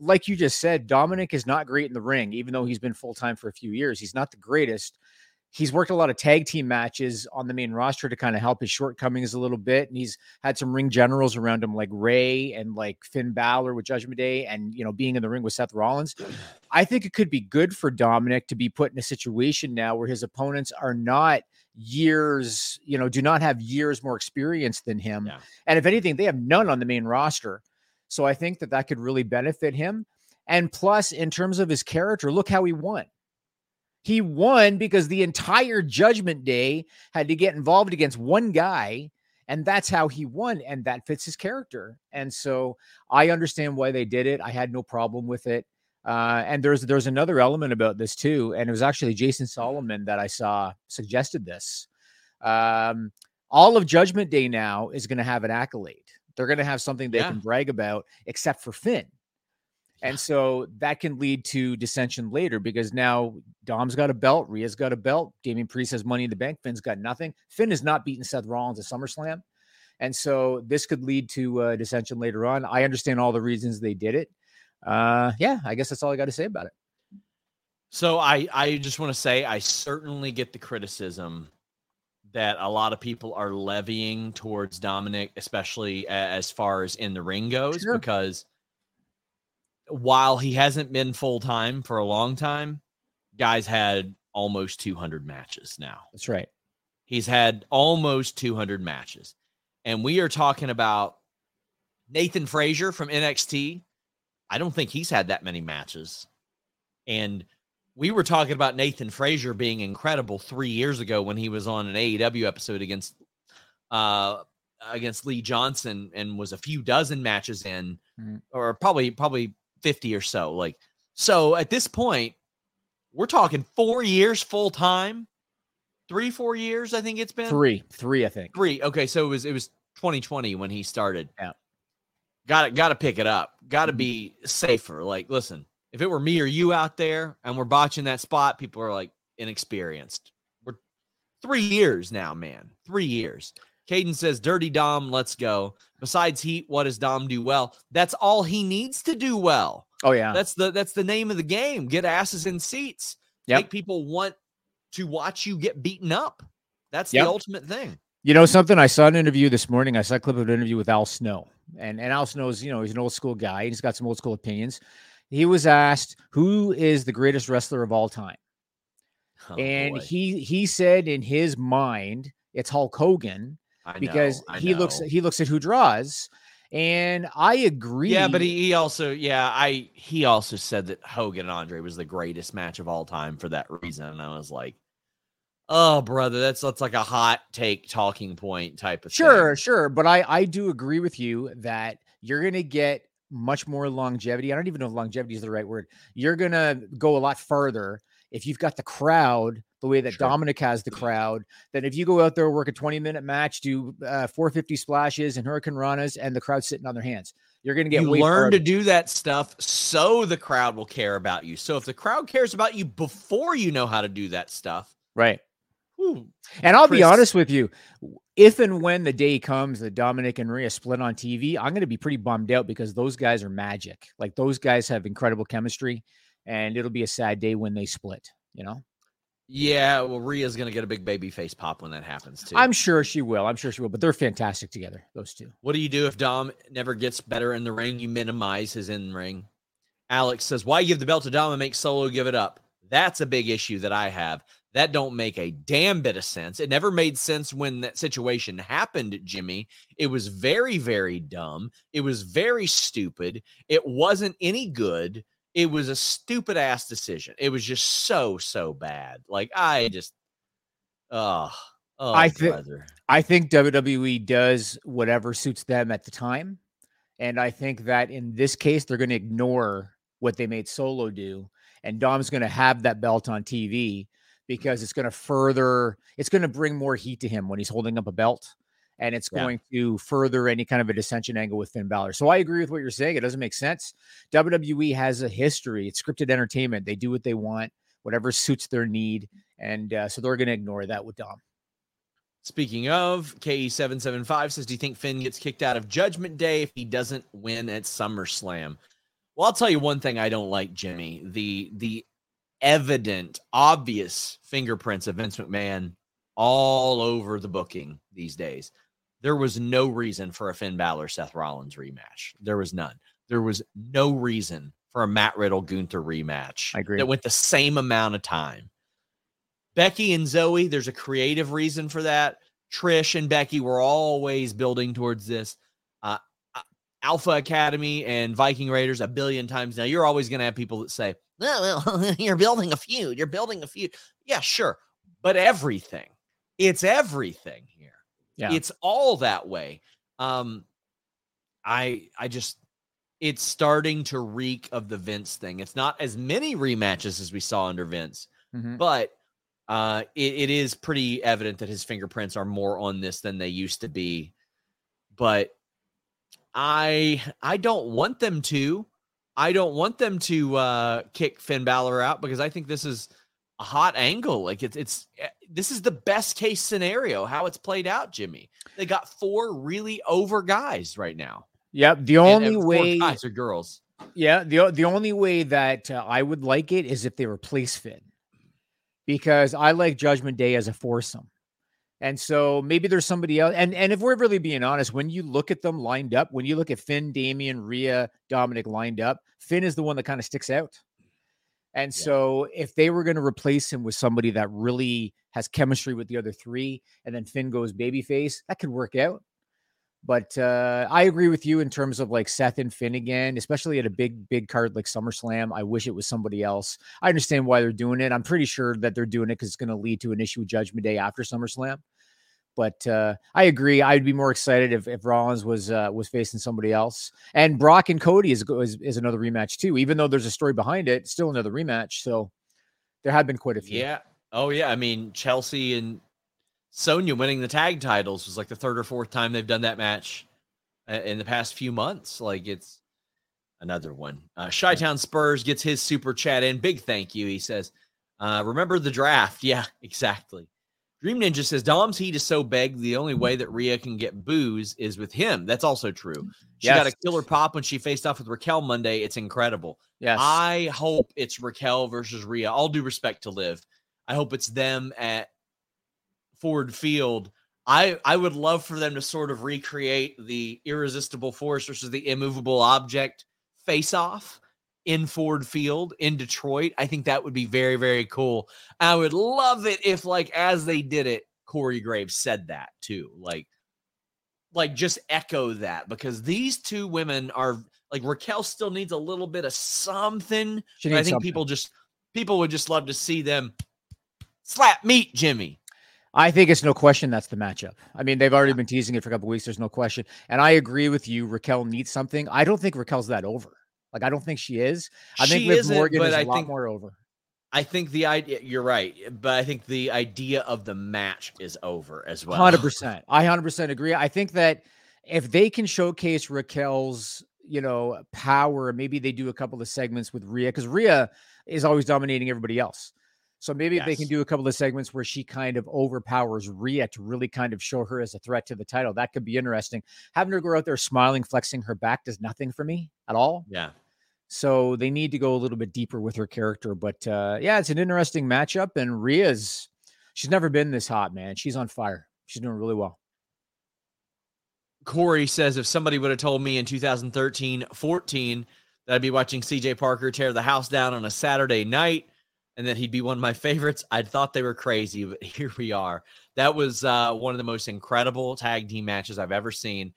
like you just said, Dominic is not great in the ring, even though he's been full time for a few years. He's not the greatest. He's worked a lot of tag team matches on the main roster to kind of help his shortcomings a little bit. And he's had some ring generals around him, like Ray and like Finn Balor with Judgment Day, and you know, being in the ring with Seth Rollins. I think it could be good for Dominic to be put in a situation now where his opponents are not years, you know, do not have years more experience than him. Yeah. And if anything, they have none on the main roster. So I think that that could really benefit him. And plus, in terms of his character, look how he won. He won because the entire Judgment Day had to get involved against one guy, and that's how he won, and that fits his character. And so I understand why they did it. I had no problem with it. Uh, and there's there's another element about this too, and it was actually Jason Solomon that I saw suggested this. Um, all of Judgment Day now is going to have an accolade. They're going to have something they Yeah. can brag about, except for Finn. And so that can lead to dissension later because now Dom's got a belt, Rhea's got a belt, Damian Priest has money in the bank, Finn's got nothing. Finn has not beaten Seth Rollins at SummerSlam. And so this could lead to uh, dissension later on. I understand all the reasons they did it. Uh, yeah, I guess that's all I got to say about it. So I I just want to say I certainly get the criticism that a lot of people are levying towards Dominic, especially as far as in the ring goes, sure. because while he hasn't been full time for a long time, guys had almost 200 matches now. That's right. He's had almost 200 matches. And we are talking about Nathan Frazer from NXT. I don't think he's had that many matches. And we were talking about Nathan Frazer being incredible three years ago when he was on an AEW episode against uh against Lee Johnson and was a few dozen matches in, mm. or probably probably 50 or so. Like so at this point, we're talking four years full time, three, four years, I think it's been three, three, I think. Three. Okay, so it was it was 2020 when he started. Yeah. Got to got to pick it up. Got to mm-hmm. be safer. Like, listen, if it were me or you out there and we're botching that spot, people are like inexperienced. We're three years now, man. Three years. Caden says, Dirty Dom, let's go. Besides Heat, what does Dom do well? That's all he needs to do well. Oh, yeah. That's the that's the name of the game. Get asses in seats. Yep. Make people want to watch you get beaten up. That's yep. the ultimate thing. You know something? I saw an interview this morning. I saw a clip of an interview with Al Snow. And and Al Snow's, you know, he's an old school guy. He's got some old school opinions he was asked who is the greatest wrestler of all time. Oh, and boy. he he said in his mind it's Hulk Hogan I because know, he know. looks he looks at who draws and I agree. Yeah, but he, he, also, yeah, I he also said that Hogan and Andre was the greatest match of all time for that reason. And I was like, oh, brother, that's that's like a hot take talking point type of sure, thing. sure. But I I do agree with you that you're gonna get much more longevity. I don't even know if longevity is the right word. You're going to go a lot further if you've got the crowd the way that sure. Dominic has the crowd, then if you go out there work a 20 minute match, do uh, 450 splashes and hurricanranas, and the crowd sitting on their hands, you're going to get. You learn to do that stuff so the crowd will care about you. So if the crowd cares about you before you know how to do that stuff, right? Whew, and I'll Chris, be honest with you, if and when the day comes that Dominic and Rhea split on TV, I'm going to be pretty bummed out because those guys are magic. Like those guys have incredible chemistry, and it'll be a sad day when they split. You know. Yeah, well, Rhea's going to get a big baby face pop when that happens too. I'm sure she will. I'm sure she will. But they're fantastic together, those two. What do you do if Dom never gets better in the ring? You minimize his in ring. Alex says, "Why give the belt to Dom and make Solo give it up?" That's a big issue that I have. That don't make a damn bit of sense. It never made sense when that situation happened, Jimmy. It was very, very dumb. It was very stupid. It wasn't any good. It was a stupid ass decision. It was just so, so bad. Like I just oh, oh I think I think WWE does whatever suits them at the time. And I think that in this case, they're going to ignore what they made Solo do. And Dom's going to have that belt on TV because it's going to further, it's going to bring more heat to him when he's holding up a belt. And it's going yeah. to further any kind of a dissension angle with Finn Balor. So I agree with what you're saying. It doesn't make sense. WWE has a history. It's scripted entertainment. They do what they want, whatever suits their need. And uh, so they're going to ignore that with Dom. Speaking of, KE775 says, Do you think Finn gets kicked out of Judgment Day if he doesn't win at SummerSlam? Well, I'll tell you one thing I don't like, Jimmy. The the evident, obvious fingerprints of Vince McMahon all over the booking these days. There was no reason for a Finn Balor Seth Rollins rematch. There was none. There was no reason for a Matt Riddle Gunther rematch. I agree. That went the same amount of time. Becky and Zoey, there's a creative reason for that. Trish and Becky were always building towards this. Uh, uh Alpha Academy and Viking Raiders a billion times now. You're always going to have people that say, well, you're building a feud. You're building a feud. Yeah, sure. But everything, it's everything. Yeah. It's all that way. Um, I I just it's starting to reek of the Vince thing. It's not as many rematches as we saw under Vince, mm-hmm. but uh it, it is pretty evident that his fingerprints are more on this than they used to be. But I I don't want them to. I don't want them to uh, kick Finn Balor out because I think this is a hot angle. Like it's it's eh, this is the best case scenario how it's played out, Jimmy. They got four really over guys right now. Yep. The only and four way, guys are girls. yeah, the the only way that uh, I would like it is if they replace Finn, because I like Judgment Day as a foursome, and so maybe there's somebody else. And and if we're really being honest, when you look at them lined up, when you look at Finn, Damian, Rhea, Dominic lined up, Finn is the one that kind of sticks out. And Yeah. so if they were going to replace him with somebody that really has chemistry with the other three, and then Finn goes babyface, that could work out. But uh, I agree with you in terms of like Seth and Finn again, especially at a big, big card like SummerSlam. I wish it was somebody else. I understand why they're doing it. I'm pretty sure that they're doing it because it's going to lead to an issue with Judgment Day after SummerSlam. But uh, I agree. I'd be more excited if, if Rollins was uh, was facing somebody else. And Brock and Cody is, is is another rematch too. Even though there's a story behind it, still another rematch. So there have been quite a few. Yeah. Oh yeah. I mean, Chelsea and Sonya winning the tag titles was like the third or fourth time they've done that match uh, in the past few months. Like it's another one. Uh Chi-Town Spurs gets his super chat in. Big thank you. He says, uh, remember the draft. Yeah, exactly. Dream Ninja says Dom's heat is so big. The only way that Rhea can get boos is with him. That's also true. She got a killer pop when she faced off with Raquel Monday. It's incredible. Yes. I hope it's Raquel versus Rhea. All due respect to Liv. I hope it's them at Ford Field. I I would love for them to sort of recreate the irresistible force versus the immovable object face off in Ford Field in Detroit. I think that would be very very cool. I would love it if like as they did it, Corey Graves said that too. Like like just echo that because these two women are like Raquel still needs a little bit of something. I think something. people just people would just love to see them slap meat Jimmy. I think it's no question that's the matchup. I mean, they've already been teasing it for a couple weeks. There's no question. And I agree with you. Raquel needs something. I don't think Raquel's that over. Like, I don't think she is. I think She Liv isn't, Morgan but is a I lot think- more over. I think the idea you're right, eh, but I think the idea of the match is over as well. Hundred percent. I hundred percent agree. I think that if they can showcase Raquel's, you know, power, maybe they do a couple of segments with Rhea because Rhea is always dominating everybody else. So maybe if they can do a couple of segments where she kind of overpowers Rhea to really kind of show her as a threat to the title, that could be interesting. Having her go out there smiling, flexing her back does nothing for me at all. Yeah. So they need to go a little bit deeper with her character. But uh, yeah, it's an interesting matchup. And Rhea's, she's never been this hot, man. She's on fire. She's doing really well. Corey says if somebody would have told me in 2013 14 that I'd be watching CJ Parker tear the house down on a Saturday night and that he'd be one of my favorites, I'd thought they were crazy, but here we are. That was uh, one of the most incredible tag team matches I've ever seen.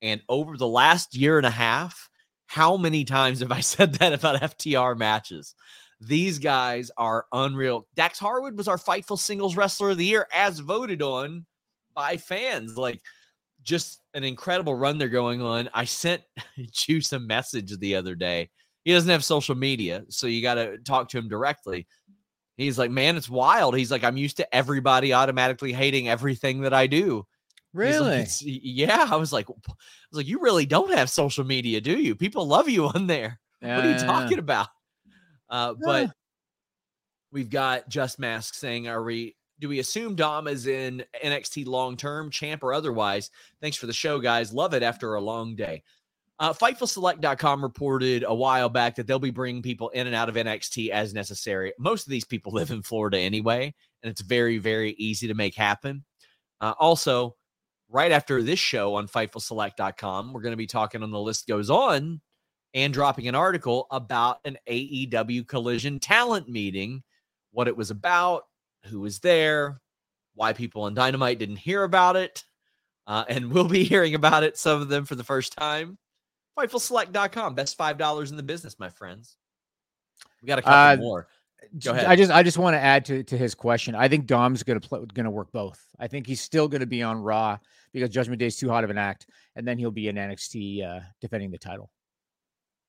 And over the last year and a half, how many times have I said that about FTR matches? These guys are unreal. Dax Harwood was our Fightful Singles Wrestler of the Year, as voted on by fans. Like, just an incredible run they're going on. I sent Juice a message the other day. He doesn't have social media, so you got to talk to him directly. He's like, man, it's wild. He's like, I'm used to everybody automatically hating everything that I do. He's like, yeah. I was like, I was like, you really don't have social media, do you? People love you on there. what are you Yeah. talking about? Uh, but Yeah. we've got Just Mask saying, are we do we assume Dom is in NXT long term, champ or otherwise? Thanks for the show, guys. Love it after a long day. Uh, FightfulSelect.com reported a while back that they'll be bringing people in and out of NXT as necessary. Most of these people live in Florida anyway, and it's very, very easy to make happen. Uh, also, right after this show on FightfulSelect.com, we're going to be talking on the list goes on and dropping an article about an AEW collision talent meeting, what it was about, who was there, why people on Dynamite didn't hear about it, uh, and we'll be hearing about it, some of them for the first time. FightfulSelect.com, best $5 in the business, my friends. We got a couple Uh, more. Go ahead. I just I just want to add to, to his question. I think Dom's gonna play gonna work both. I think he's still gonna be on Raw because Judgment Day is too hot of an act, and then he'll be in NXT uh, defending the title,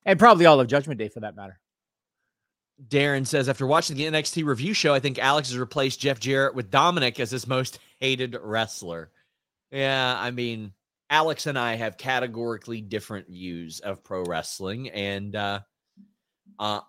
and probably all of Judgment Day for that matter. Darren says, after watching the NXT review show, I think Alex has replaced Jeff Jarrett with Dominic as his most hated wrestler. Yeah, I mean, Alex and I have categorically different views of pro wrestling, and uh, uh,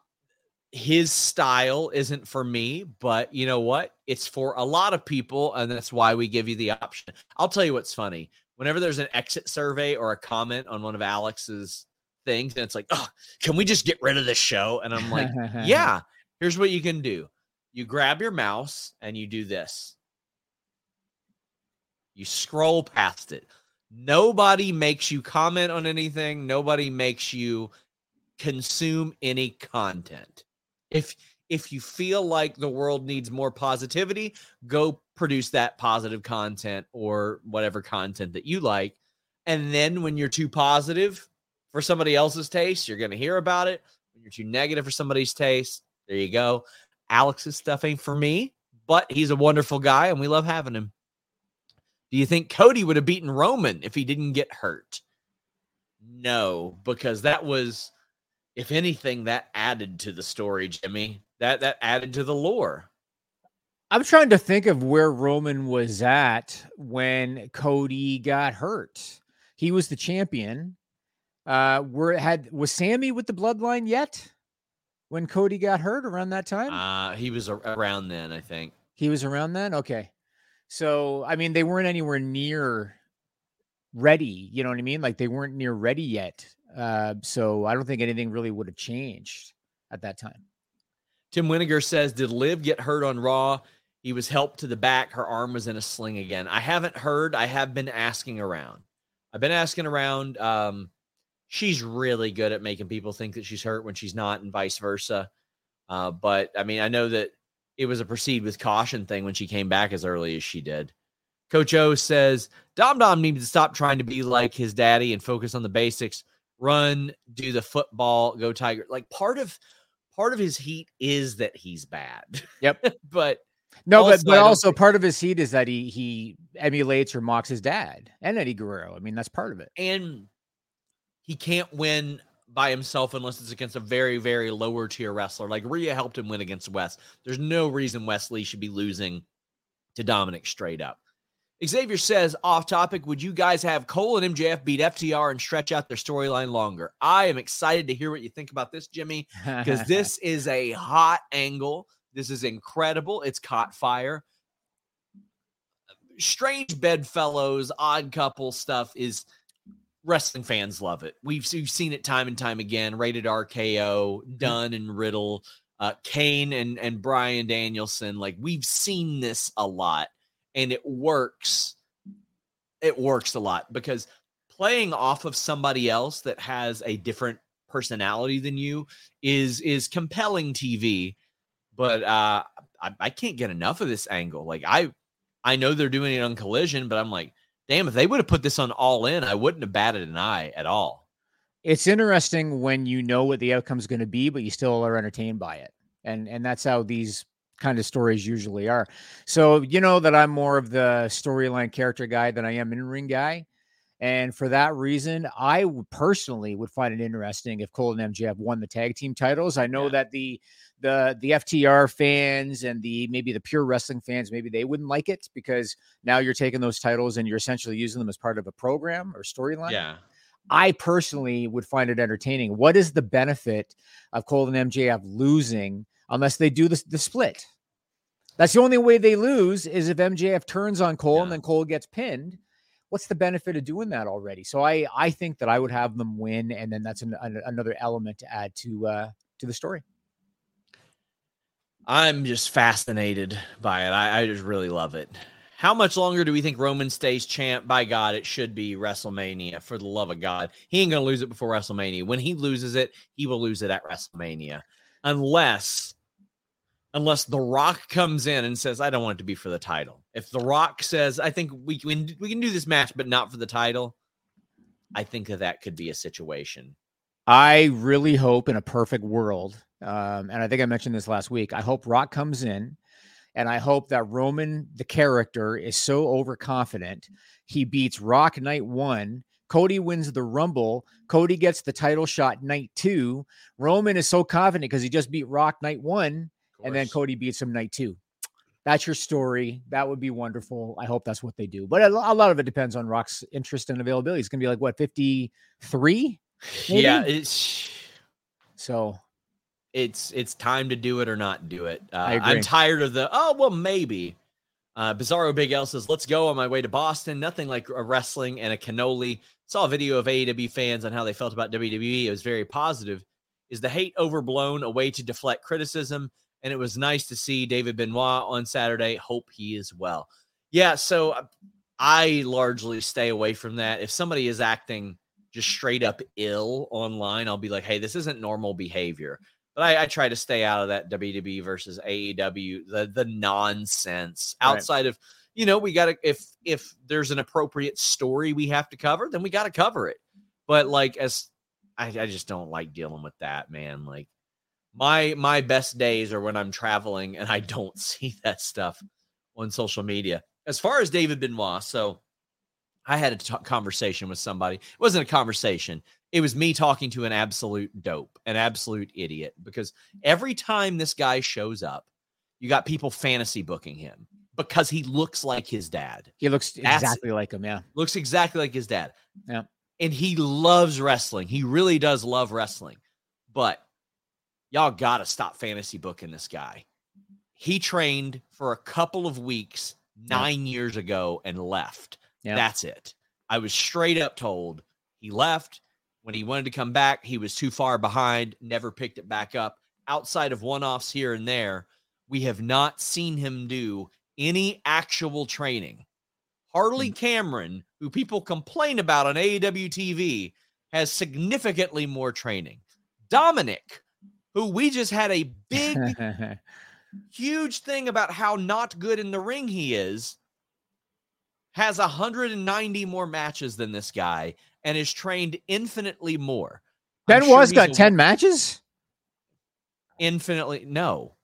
his style isn't for me, but you know what? It's for a lot of people, and that's why we give you the option. I'll tell you what's funny. Whenever there's an exit survey or a comment on one of Alex's things, and it's like, oh, can we just get rid of this show? And I'm like, yeah, here's what you can do. You grab your mouse and you do this. You scroll past it. Nobody makes you comment on anything. Nobody makes you consume any content. If if you feel like the world needs more positivity, go produce that positive content or whatever content that you like. And then when you're too positive for somebody else's taste, you're going to hear about it. When you're too negative for somebody's taste, there you go. Alex's stuff ain't for me, but he's a wonderful guy and we love having him. Do you think Cody would have beaten Roman if he didn't get hurt? No, because that was, if anything, that added to the story, Jimmy. That that added to the lore. I'm trying to think of where Roman was at when Cody got hurt. He was the champion. Uh, were had was Sammy with the bloodline yet when Cody got hurt around that time? Uh, he was around then, I think. He was around then. Okay. So, I mean, they weren't anywhere near ready. You know what I mean? Like they weren't near ready yet. Uh, so I don't think anything really would have changed at that time. Tim Winiger says, Did Liv get hurt on Raw? He was helped to the back. Her arm was in a sling again. I haven't heard. I have been asking around. I've been asking around. Um, she's really good at making people think that she's hurt when she's not, and vice versa. Uh, but I mean, I know that it was a proceed with caution thing when she came back as early as she did. Coach O says Dom Dom needs to stop trying to be like his daddy and focus on the basics. Run, do the football, go Tiger. Like part of part of his heat is that he's bad. Yep. but no, also, but but also think... part of his heat is that he he emulates or mocks his dad and Eddie Guerrero. I mean, that's part of it. And he can't win by himself unless it's against a very, very lower tier wrestler. Like Rhea helped him win against Wes. There's no reason Wes Lee should be losing to Dominic straight up. Xavier says, off topic, would you guys have Cole and MJF beat FTR and stretch out their storyline longer? I am excited to hear what you think about this, Jimmy, because this is a hot angle. This is incredible. It's caught fire. Strange bedfellows, odd couple stuff is wrestling fans love it. We've, we've seen it time and time again. Rated RKO, mm-hmm. And Riddle, uh, Kane and and Bryan Danielson. Like we've seen this a lot, and it works. It works a lot because playing off of somebody else that has a different personality than you is is compelling TV. But uh, I, I can't get enough of this angle. Like I I know they're doing it on Collision, but I'm like damn, if they would have put this on all in, I wouldn't have batted an eye at all. It's interesting when you know what the outcome is going to be, but you still are entertained by it. And and that's how these kind of stories usually are. So you know that I'm more of the storyline character guy than I am in ring guy. And for that reason, I personally would find it interesting if Cole and MJF won the tag team titles. I know yeah. that the the the FTR fans and the maybe the pure wrestling fans maybe they wouldn't like it because now you're taking those titles and you're essentially using them as part of a program or storyline. Yeah. I personally would find it entertaining. What is the benefit of Cole and MJF losing unless they do the, the split? That's the only way they lose is if MJF turns on Cole yeah. and then Cole gets pinned what's the benefit of doing that already? So I I think that I would have them win, and then that's an, an, another element to add to uh, to the story. I'm just fascinated by it. I, I just really love it. How much longer do we think Roman stays champ? By God, it should be WrestleMania. For the love of God, he ain't gonna lose it before WrestleMania. When he loses it, he will lose it at WrestleMania, unless unless The Rock comes in and says, "I don't want it to be for the title." If The Rock says, "I think we can we can do this match, but not for the title," I think that that could be a situation. I really hope in a perfect world, um, and I think I mentioned this last week. I hope Rock comes in, and I hope that Roman, the character, is so overconfident he beats Rock night one. Cody wins the Rumble. Cody gets the title shot night two. Roman is so confident because he just beat Rock night one and then Cody beats him night two. That's your story. That would be wonderful. I hope that's what they do. But a, a lot of it depends on Rock's interest and availability. It's going to be like what 53? Yeah, it's so it's it's time to do it or not do it. Uh, I agree. I'm tired of the oh well maybe. Uh, Bizarro Big L says, "Let's go on my way to Boston. Nothing like a wrestling and a cannoli." Saw a video of AEW fans on how they felt about WWE. It was very positive. Is the hate overblown? A way to deflect criticism? And it was nice to see David Benoit on Saturday. Hope he is well. Yeah, so uh, I largely stay away from that. If somebody is acting just straight up ill online, I'll be like, "Hey, this isn't normal behavior." But I, I try to stay out of that WWE versus AEW, the the nonsense Right. outside of you know we got to if if there's an appropriate story we have to cover, then we got to cover it. But like as I, I just don't like dealing with that, man. Like my my best days are when I'm traveling and I don't see that stuff on social media. As far as David Benoit, so I had a t- conversation with somebody. It wasn't a conversation. It was me talking to an absolute dope, an absolute idiot. Because every time this guy shows up, you got people fantasy booking him because he looks like his dad. He looks That's- exactly like him. Yeah. Looks exactly like his dad. Yeah. And he loves wrestling. He really does love wrestling. But y'all got to stop fantasy booking this guy. He trained for a couple of weeks Yeah. nine years ago and left. Yeah. That's it. I was straight up told he left. When he wanted to come back, he was too far behind, never picked it back up. Outside of one offs here and there, we have not seen him do any actual training. Harley hmm. Cameron, who people complain about on AEW TV, has significantly more training. Dominic, who we just had a big, huge thing about how not good in the ring he is, has 190 more matches than this guy and is trained infinitely more. Ben sure was got 10 matches. Infinitely. No,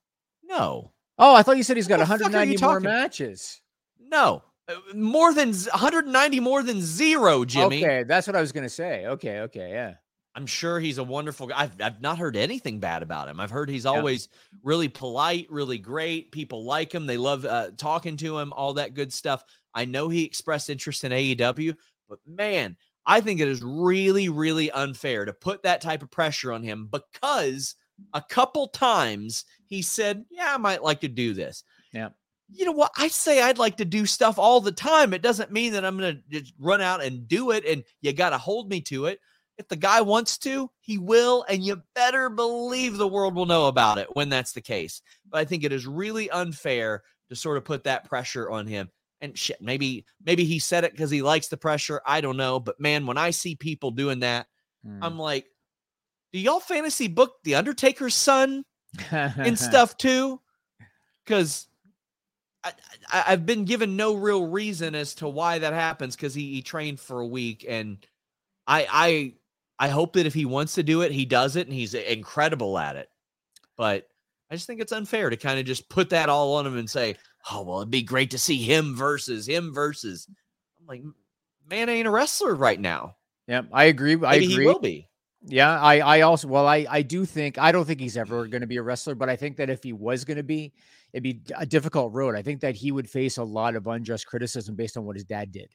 no, Oh, I thought you said he's got What the fuck are you 190 more matches. no. Uh, More than 190 more than zero, Jimmy. Okay, that's what I was gonna say. Okay, okay, yeah. I'm sure he's a wonderful guy. I've, I've not heard anything bad about him. I've heard he's always really polite, really great. People like him. They love uh, talking to him, all that good stuff. I know he expressed interest in AEW, but man, I think it is really, really unfair to put that type of pressure on him because a couple times he said, Yeah, I might like to do this. Yeah. You know what? I say I'd like to do stuff all the time. It doesn't mean that I'm going to just run out and do it and you got to hold me to it. If the guy wants to, he will, and you better believe the world will know about it when that's the case. But I think it is really unfair to sort of put that pressure on him. And shit, maybe maybe he said it because he likes the pressure. I don't know. But man, when I see people doing that, Hmm. I'm like, do y'all fantasy book the Undertaker's son and stuff too? Because I, I, I've been given no real reason as to why that happens. Because he, he trained for a week, and I I I hope that if he wants to do it, he does it, and he's incredible at it. But I just think it's unfair to kind of just put that all on him and say, "Oh well, it'd be great to see him versus him versus." I'm like, man ain't a wrestler right now. Yeah, I agree. I agree. he will be. Yeah, I I also well I I do think I don't think he's ever going to be a wrestler, but I think that if he was going to be, it'd be a difficult road. I think that he would face a lot of unjust criticism based on what his dad did.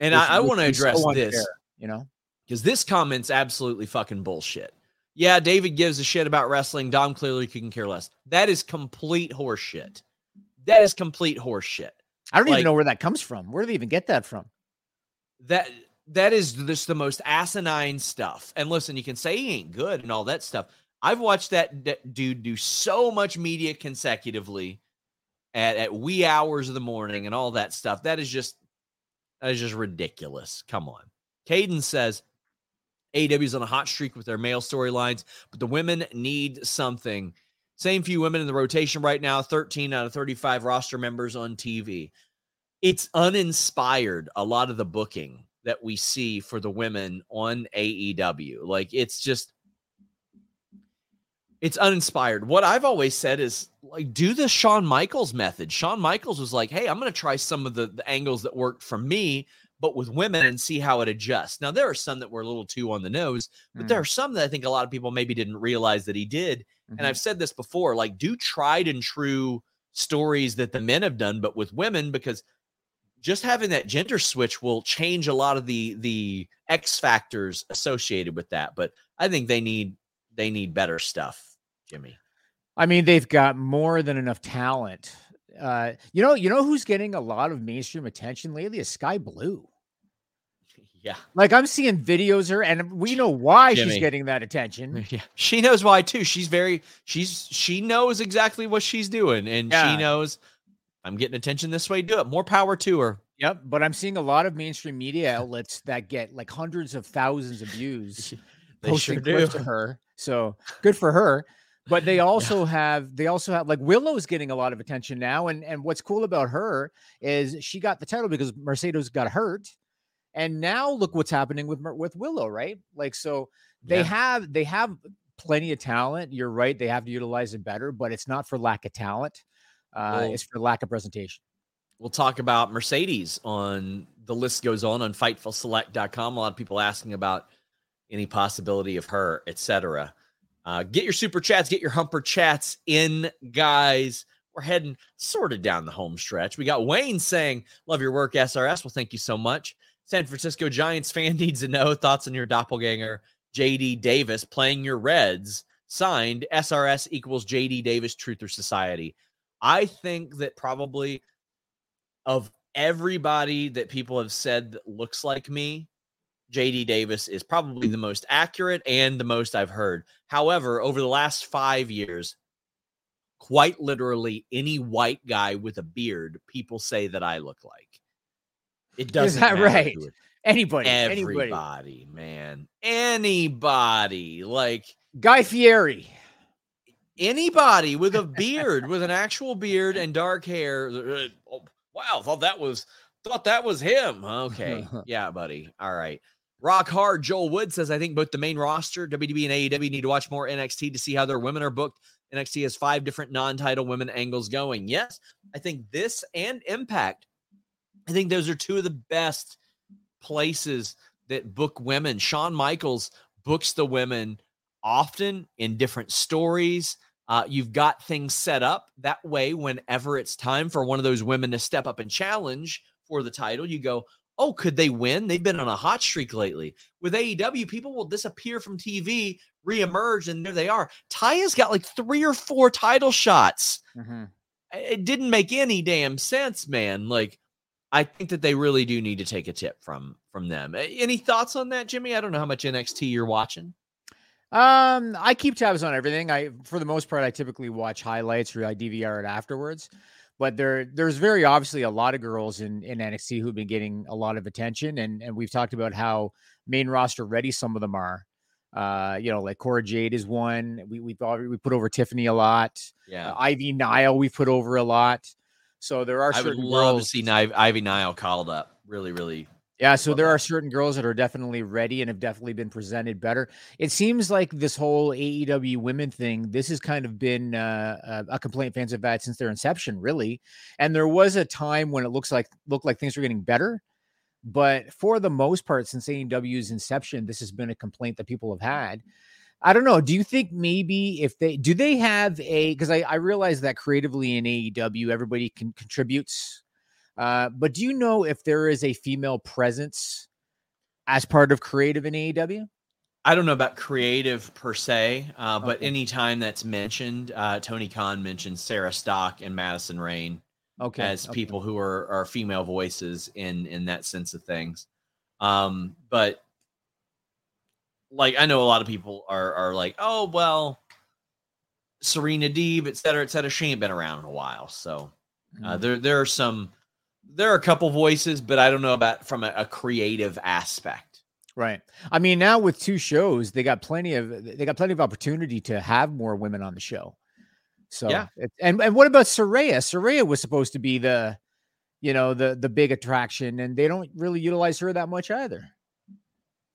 And which I, I want to be so address unfair, this. You know, because this comment's absolutely fucking bullshit. Yeah, David gives a shit about wrestling. Dom clearly couldn't care less. That is complete horseshit. That is complete horseshit. I don't Like- even know where that comes from. Where do they even get that from? That that is just the most asinine stuff. And listen, you can say he ain't good and all that stuff. I've watched that d- dude do so much media consecutively at, at wee hours of the morning and all that stuff. That is just that is just ridiculous. Come on. Caden says AEW's on a hot streak with their male storylines, but the women need something. Same few women in the rotation right now, 13 out of 35 roster members on TV. It's uninspired, a lot of the booking that we see for the women on AEW. Like it's just it's uninspired. What I've always said is like do the Shawn Michaels method. Shawn Michaels was like, "Hey, I'm going to try some of the, the angles that worked for me, but with women and see how it adjusts." Now there are some that were a little too on the nose, but there are some that I think a lot of people maybe didn't realize that he did. Mhm. And I've said this before, like do tried and true stories that the men have done, but with women because just having that gender switch will change a lot of the the X factors associated with that. But I think they need they need better stuff Jimmy. I mean, they've got more than enough talent. Uh, you know, you know who's getting a lot of mainstream attention lately is Skye Blue. Yeah. Like I'm seeing videos her, and we know why Jimmy. she's getting that attention. Yeah. She knows why too. She's very she's she knows exactly what she's doing and Yeah. she knows I'm getting attention this way. Do it. More power to her. Yep, but I'm seeing a lot of mainstream media outlets that get like hundreds of thousands of views They posting sure clips to her. So good for her. But they also have they also have like Willow's getting a lot of attention now. And and what's cool about her is she got the title because Mercedes got hurt. And now look what's happening with with Willow, right? Like so they Yeah. have they have plenty of talent. You're right, they have to utilize it better, but it's not for lack of talent. Uh, Well- it's for lack of presentation. We'll talk about Mercedes on the list goes on on fightfulselect.com. A lot of people asking about any possibility of her, etc. Uh, get your super chats, get your humper chats in, guys. We're heading sort of down the home stretch. We got Wayne saying, Love your work, SRS. Well, thank you so much. San Francisco Giants fan needs to know thoughts on your doppelganger, JD Davis, playing your Reds. Signed SRS equals JD Davis, Truth or Society. I think that probably of everybody that people have said that looks like me, JD Davis is probably the most accurate and the most I've heard. However, over the last five years, quite literally any white guy with a beard, people say that I look like. It doesn't that matter right? Anybody, anybody. Everybody, man. Anybody. Like Guy Fieri. anybody with a beard, with an actual beard and dark hair. uh, oh, wow, thought that was thought that was him. Okay, yeah, buddy. All right. Rock hard. Joel Wood says, I think both the main roster, WDB and AEW, need to watch more NXT to see how their women are booked. NXT has five different non-title women angles going. Yes, I think this and Impact. I think those are two of the best places that book women. Shawn Michaels books the women often in different stories. Uh, you've got things set up that way whenever it's time for one of those women to step up and challenge for the title, you go, Oh, could they win? They've been on a hot streak lately. With AEW, people will disappear from TV, reemerge, and there they are. Taya's got like three or four title shots. Mm-hmm. It didn't make any damn sense, man. Like, I think that they really do need to take a tip from from them. Any thoughts on that, Jimmy? I don't know how much NXT you're watching. Um, I keep tabs on everything. I, for the most part, I typically watch highlights or I DVR it afterwards. But there, there's very obviously a lot of girls in in NXT who've been getting a lot of attention, and and we've talked about how main roster ready some of them are. Uh, you know, like Cora Jade is one. We we've already we put over Tiffany a lot. Yeah. Uh, Ivy Nile we've put over a lot. So there are I would love girls. to see Ni- Ivy Nile called up. Really, really. Yeah, so there that. are certain girls that are definitely ready and have definitely been presented better. It seems like this whole AEW women thing, this has kind of been uh, a a complaint fans have had since their inception, really. And there was a time when it looks like looked like things were getting better, but for the most part, since AEW's inception, this has been a complaint that people have had. I don't know. Do you think maybe if they do they have a because I, I realize that creatively in AEW everybody can contributes uh, but do you know if there is a female presence as part of creative in AEW? I don't know about creative per se, uh, but Okay. anytime that's mentioned, uh, Tony Khan mentions Sarah Stock and Madison Rayne Okay. as okay. people who are are female voices in in that sense of things. Um, but like I know a lot of people are are like, oh well, Serena Deeb, et cetera, et cetera. She ain't been around in a while, so uh, Mhm. there there are some there are a couple voices, but I don't know about from a, a creative aspect. Right. I mean, now with two shows, they got plenty of they got plenty of opportunity to have more women on the show. So Yeah. it- and and what about Saraya? Saraya was supposed to be the, you know, the the big attraction, and they don't really utilize her that much either.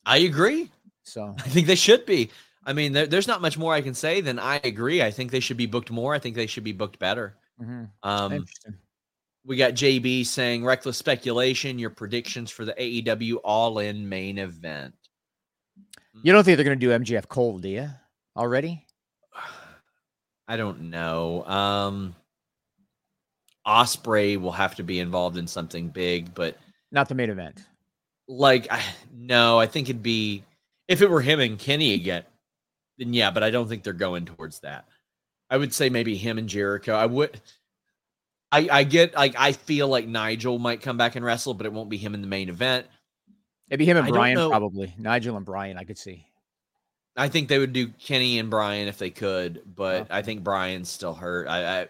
I agree. So I think they should be. I mean, there, there's not much more I can say than I agree. I think they should be booked more. I think they should be booked better. mhm. Um, we got JB saying reckless speculation. Your predictions for the AEW All In main event. You don't think they're going to do MJF Cole, do you? Already? I don't know. Um, Ospreay will have to be involved in something big, but Not the main event. like, I, no, I think it'd be if it were him and Kenny again. Then yeah, but I don't think they're going towards that. I would say maybe him and Jericho. I would. I, I get like I feel like Nigel might come back and wrestle, but it won't be him in the main event. Maybe him and I Bryan probably. Nigel and Bryan, I could see. I think they would do Kenny and Bryan if they could, but. I think Bryan's still hurt. I, I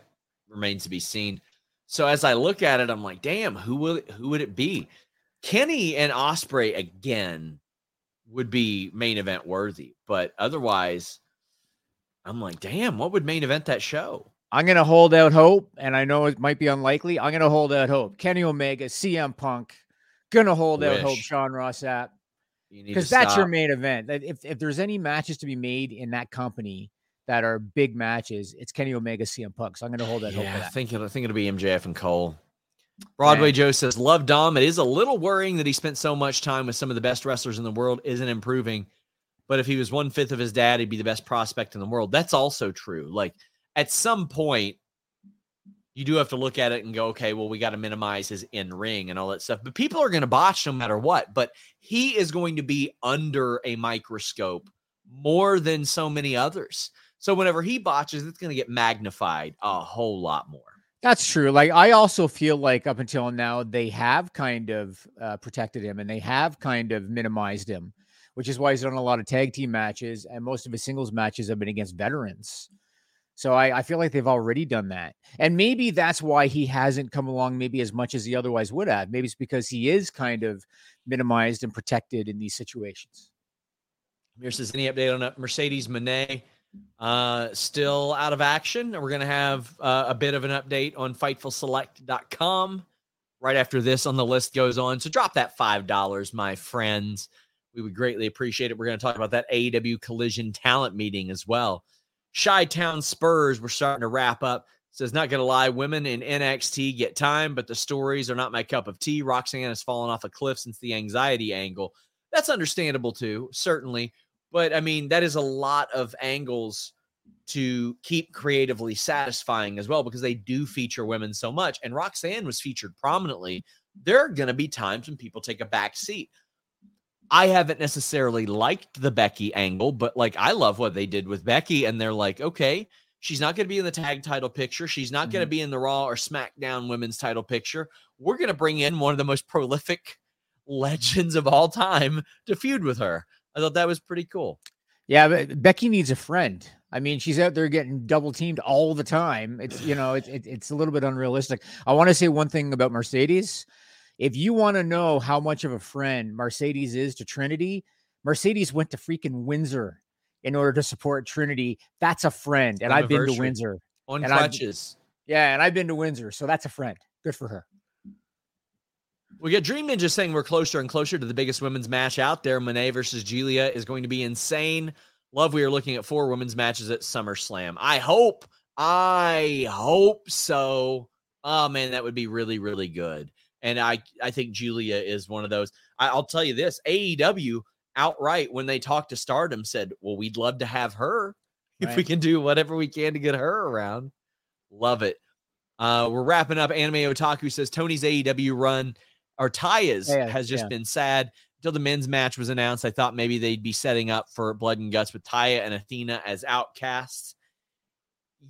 remains to be seen. So as I look at it, I'm like, damn, who will who would it be? Kenny and Ospreay again would be main event worthy, but otherwise, I'm like, damn, what would main event that show? I'm gonna hold out hope, and I know it might be unlikely. I'm gonna hold out hope. Kenny Omega, CM Punk, gonna hold out hope. Sean Ross need because to that's your main event. If if there's any matches to be made in that company that are big matches, it's Kenny Omega, CM Punk. So I'm going to hold that hope Yeah, for I think it'll, I think it'll be MJF and Cole. Broadway Joe says, "Love Dom. It is a little worrying that he spent so much time with some of the best wrestlers in the world. Isn't improving, but if he was one fifth of his dad, he'd be the best prospect in the world. That's also true. Like at some point, you do have to look at it and go, okay, well, we got to minimize his in ring and all that stuff. But people are going to botch no matter what. But he is going to be under a microscope more than so many others. So whenever he botches, it's going to get magnified a whole lot more. That's true. Like I also feel like up until now they have kind of uh, protected him and they have kind of minimized him, which is why he's done a lot of tag team matches and most of his singles matches have been against veterans. So I, I feel like they've already done that, and maybe that's why he hasn't come along maybe as much as he otherwise would have. Maybe it's because he is kind of minimized and protected in these situations. Here says any update on uh, Mercedes Moné uh still out of action. We're gonna have uh, a bit of an update on fightfulselect.com right after this on the list goes on. So drop that five dollars my friends. We would greatly appreciate it. We're going to talk about that aew collision talent meeting as well. Shy town spurs we're starting to wrap up. Says not gonna lie women in nxt get time but the stories are not my cup of tea. Roxanne has fallen off a cliff since the anxiety angle. That's understandable too certainly but I mean, that is a lot of angles to keep creatively satisfying as well because they do feature women so much. And Roxanne was featured prominently. There are going to be times when people take a back seat. I haven't necessarily liked the Becky angle, but like I love what they did with Becky. And they're like, okay, she's not going to be in the tag title picture. She's not going to mm-hmm. be in the Raw or SmackDown women's title picture. We're going to bring in one of the most prolific legends of all time to feud with her. I thought that was pretty cool. Yeah, but Becky needs a friend. I mean, she's out there getting double teamed all the time. It's you know, it's it, it's a little bit unrealistic. I want to say one thing about Mercedes. If you want to know how much of a friend Mercedes is to Trinity, Mercedes went to freaking Windsor in order to support Trinity. That's a friend, and I've been to Windsor. On And I've-. Yeah, and I've been to Windsor, so that's a friend. Good for her. We get Dream Ninja saying we're closer and closer to the biggest women's match out there. Moné versus Giulia is going to be insane. Love, we are looking at four women's matches at SummerSlam. I hope, I hope so. Oh man, that would be really, really good. And I, I think Giulia is one of those. I, I'll tell you this: AEW outright when they talked to Stardom said, "Well, we'd love to have her if we can do whatever we can to get her around." Love it. Uh, we're wrapping up. Anime Otaku says Tony's AEW run or Taya's Yeah, has just yeah. been sad until the men's match was announced. I thought maybe they'd be setting up for blood and guts with Taya and Athena as outcasts.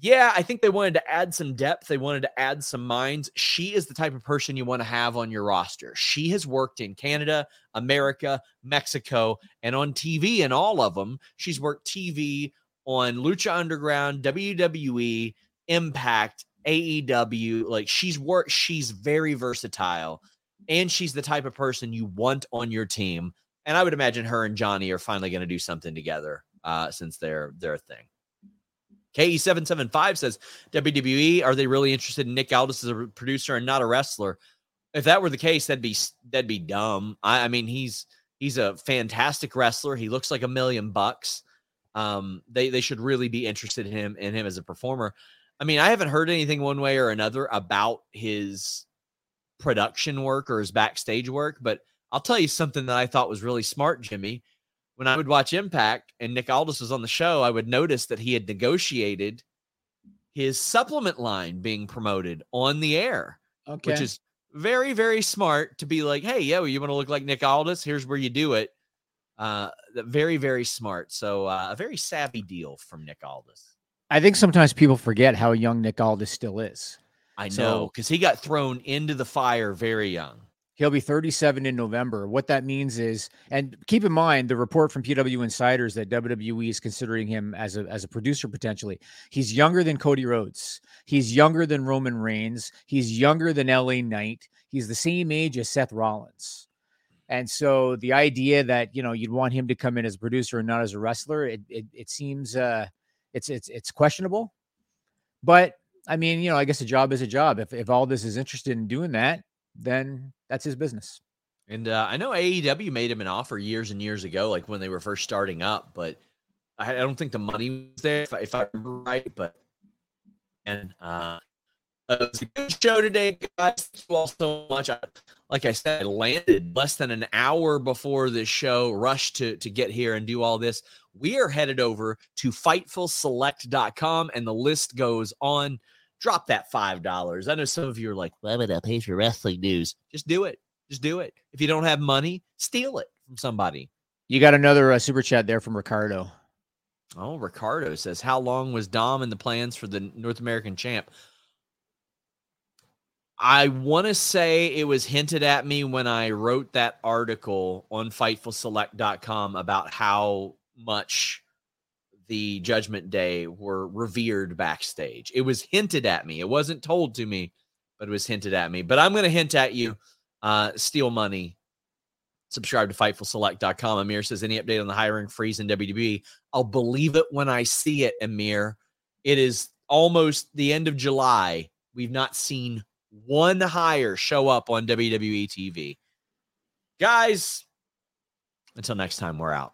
Yeah, I think they wanted to add some depth. They wanted to add some minds. She is the type of person you want to have on your roster. She has worked in Canada, America, Mexico, and on TV in all of them. She's worked TV on Lucha Underground, WWE, Impact, AEW. Like she's worked, she's very versatile and she's the type of person you want on your team. And I would imagine her and Johnny are finally going to do something together uh, since they're a thing. KE775 says WWE are they really interested in Nick Aldis as a producer and not a wrestler? If that were the case, that'd be that'd be dumb. I, I mean, he's he's a fantastic wrestler. He looks like a million bucks. Um, they they should really be interested in him in him as a performer. I mean, I haven't heard anything one way or another about his production work or his backstage work, but I'll tell you something that I thought was really smart, Jimmy. When I would watch Impact and Nick Aldis was on the show, I would notice that he had negotiated his supplement line being promoted on the air, Okay. which is very, very smart to be like, hey, yo, you want to look like Nick Aldis? Here's where you do it. Uh, very, very smart. So uh, a very savvy deal from Nick Aldis. I think sometimes people forget how young Nick Aldis still is. I know because he got thrown into the fire very young. He'll be 37 in November. What that means is, and keep in mind the report from PWInsider's that WWE is considering him as a as a producer potentially. He's younger than Cody Rhodes. He's younger than Roman Reigns. He's younger than LA Knight. He's the same age as Seth Rollins. And so the idea that you know you'd want him to come in as a producer and not as a wrestler, it it, it seems uh, it's it's it's questionable. But I mean, you know, I guess a job is a job. If if Aldis is interested in doing that, then that's his business. And uh, I know AEW made him an offer years and years ago, like when they were first starting up, but I, I don't think the money was there, if I, if I remember right. But and uh, it was a good show today, guys. Thank you all so much. I, like I said, I landed less than an hour before the show, rushed to to get here and do all this. We are headed over to FightfulSelect.com, and the list goes on. Drop that five dollars. I know some of you are like, "Why would I pay for wrestling news?" Just do it. Just do it. If you don't have money, steal it from somebody. You got another uh, super chat there from Ricardo. Oh, Ricardo says, How long was Dom in the plans for the North American champ? I want to say it was hinted at me when I wrote that article on FightfulSelect.com about how much the Judgment Day were revered backstage. It was hinted at me. It wasn't told to me, but it was hinted at me. But I'm going to hint at you uh, steal money. Subscribe to FightfulSelect.com. Amir says, Any update on the hiring freeze in WWE? I'll believe it when I see it, Amir. It is almost the end of July. We've not seen one hire show up on WWE TV. Guys, until next time, we're out.